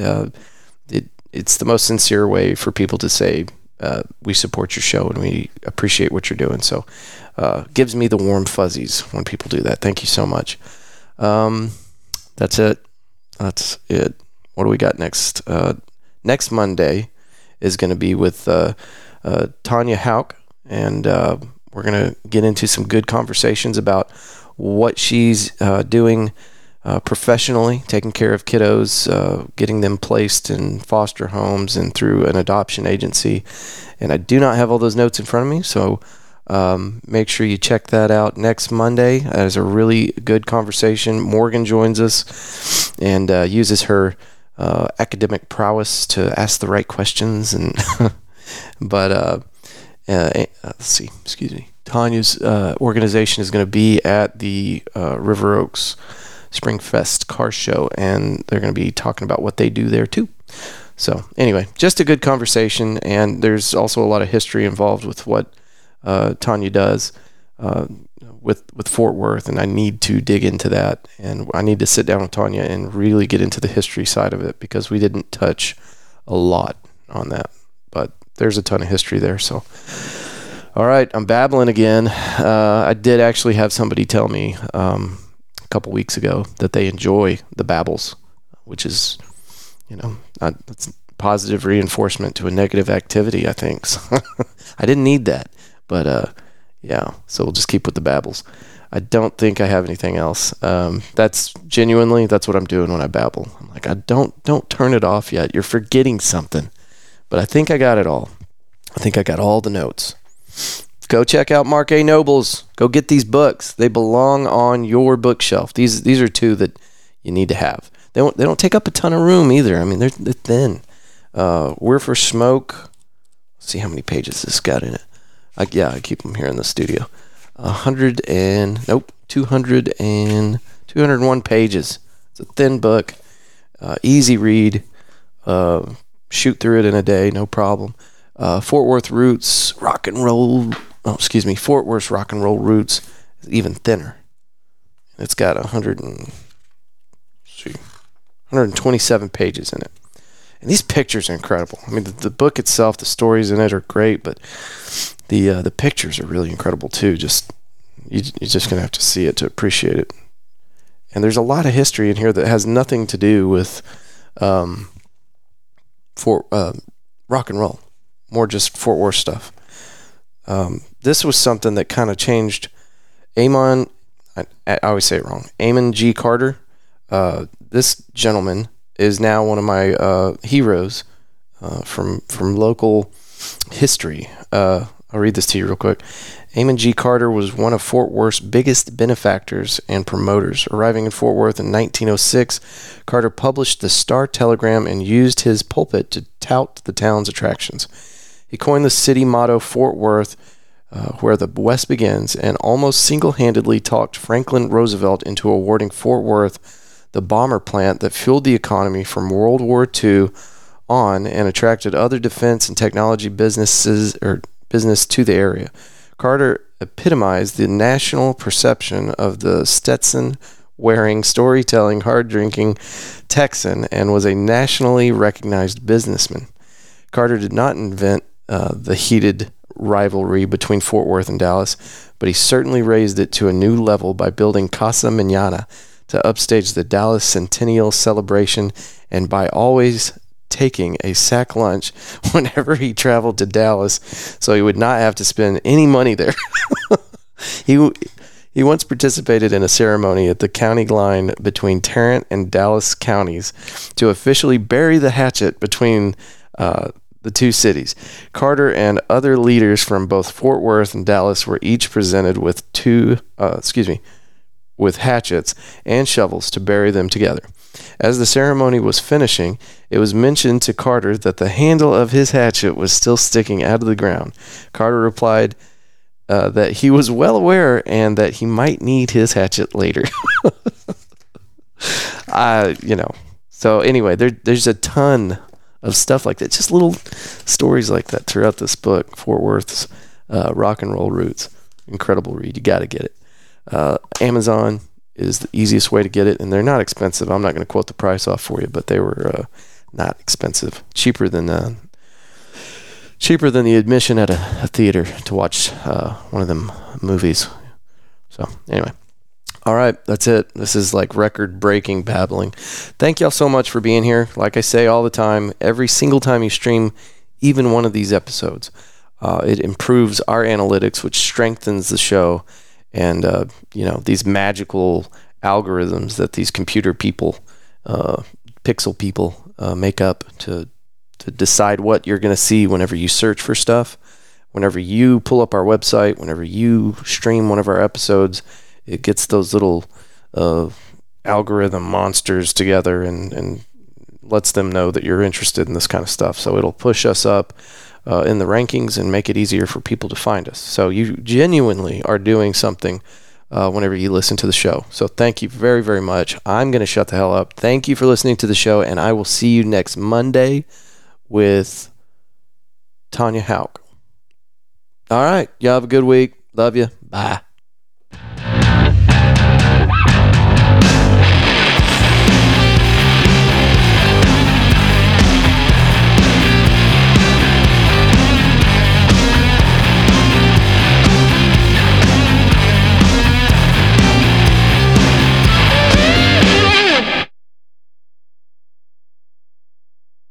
It, it's the most sincere way for people to say uh, we support your show and we appreciate what you're doing. So, uh, gives me the warm fuzzies when people do that. Thank you so much. Um, that's it. That's it. What do we got next? Uh, next Monday is going to be with uh, uh, Tanya Hauk, and uh, we're going to get into some good conversations about what she's doing uh, professionally, taking care of kiddos, uh, getting them placed in foster homes and through an adoption agency. And I do not have all those notes in front of me, so. Um, make sure you check that out next Monday. That is a really good conversation. Morgan joins us and uses her uh, academic prowess to ask the right questions and but uh, uh, eh, let's see excuse me tanya's uh, organization is going to be at the uh, river oaks springfest car show and they're going to be talking about what they do there too so anyway just a good conversation and there's also a lot of history involved with what uh, tanya does with with Fort Worth, and I need to dig into that, and I need to sit down with Tanya and really get into the history side of it because we didn't touch a lot on that, but there's a ton of history there. So, all right, I'm babbling again. Uh, I did actually have somebody tell me um, couple weeks ago that they enjoy the babbles, which is, you know, not, that's positive reinforcement to a negative activity. I think so I didn't need that, but. Uh, yeah, so we'll just keep with the babbles. I don't think I have anything else. Um, that's genuinely that's what I'm doing when I babble. I'm like, I don't don't turn it off yet. You're forgetting something, but I think I got it all. I think I got all the notes. Go check out Mark A. Nobles. Go get these books. They belong on your bookshelf. These these are two that you need to have. They don't they don't take up a ton of room either. I mean they're they're thin. Uh, We're for smoke. Let's see how many pages this got in it. I, yeah, I keep them here in the studio. A hundred and nope, 200 and 201 pages. It's a thin book, uh, easy read. Uh, shoot through it in a day, no problem. Uh, Fort Worth Roots, rock and roll. Oh, excuse me, Fort Worth rock and roll roots is even thinner. It's got 100 and see, 127 pages in it. And these pictures are incredible. I mean, the, the book itself, the stories in it are great, but the uh, the pictures are really incredible too. Just you, you're just gonna have to see it to appreciate it. And there's a lot of history in here that has nothing to do with um, for uh, rock and roll, more just Fort Worth stuff. Um, this was something that kind of changed. Amon, I, I always say it wrong. Amon G. Carter. Uh, this gentleman is now one of my uh, heroes uh, from from local history. Uh, I'll read this to you real quick. Amon G. Carter was one of Fort Worth's biggest benefactors and promoters. Arriving in Fort Worth in 1906, Carter published the Star Telegram and used his pulpit to tout the town's attractions. He coined the city motto Fort Worth, uh, where the West begins, and almost single handedly talked Franklin Roosevelt into awarding Fort Worth the bomber plant that fueled the economy from World War II on and attracted other defense and technology businesses or business to the area. Carter epitomized the national perception of the Stetson wearing, storytelling, hard drinking Texan and was a nationally recognized businessman. Carter did not invent uh, the heated rivalry between Fort Worth and Dallas, but he certainly raised it to a new level by building Casa Manana to upstage the Dallas Centennial celebration and by always taking a sack lunch whenever he traveled to Dallas so he would not have to spend any money there. he he once participated in a ceremony at the county line between Tarrant and Dallas counties to officially bury the hatchet between uh, the two cities. Carter and other leaders from both Fort Worth and Dallas were each presented with two, uh, excuse me, with hatchets and shovels to bury them together. As the ceremony was finishing, it was mentioned to Carter that the handle of his hatchet was still sticking out of the ground. Carter replied uh, that he was well aware and that he might need his hatchet later. uh, you know. So anyway, there, there's a ton of stuff like that, just little stories like that throughout this book, Fort Worth's uh, rock and roll roots. Incredible read. You got to get it. Uh, Amazon is the easiest way to get it, and they're not expensive. I'm not going to quote the price off for you, but they were uh, not expensive, cheaper than uh, cheaper than the admission at a, a theater to watch uh, one of them movies. So anyway. All right, that's it. This is like record breaking babbling. Thank y'all so much for being here. Like I say all the time, every single time you stream even one of these episodes, uh, it improves our analytics, which strengthens the show and uh, you know these magical algorithms that these computer people, uh, pixel people, uh, make up to to decide what you're going to see whenever you search for stuff. Whenever you pull up our website, whenever you stream one of our episodes, it gets those little uh, algorithm monsters together and, and lets them know that you're interested in this kind of stuff. So it'll push us up uh, in the rankings and make it easier for people to find us. So you genuinely are doing something uh, whenever you listen to the show. So thank you very, very much. I'm going to shut the hell up. Thank you for listening to the show, and I will see you next Monday with Tanya Hauk. All right. Y'all have a good week. Love you. Bye.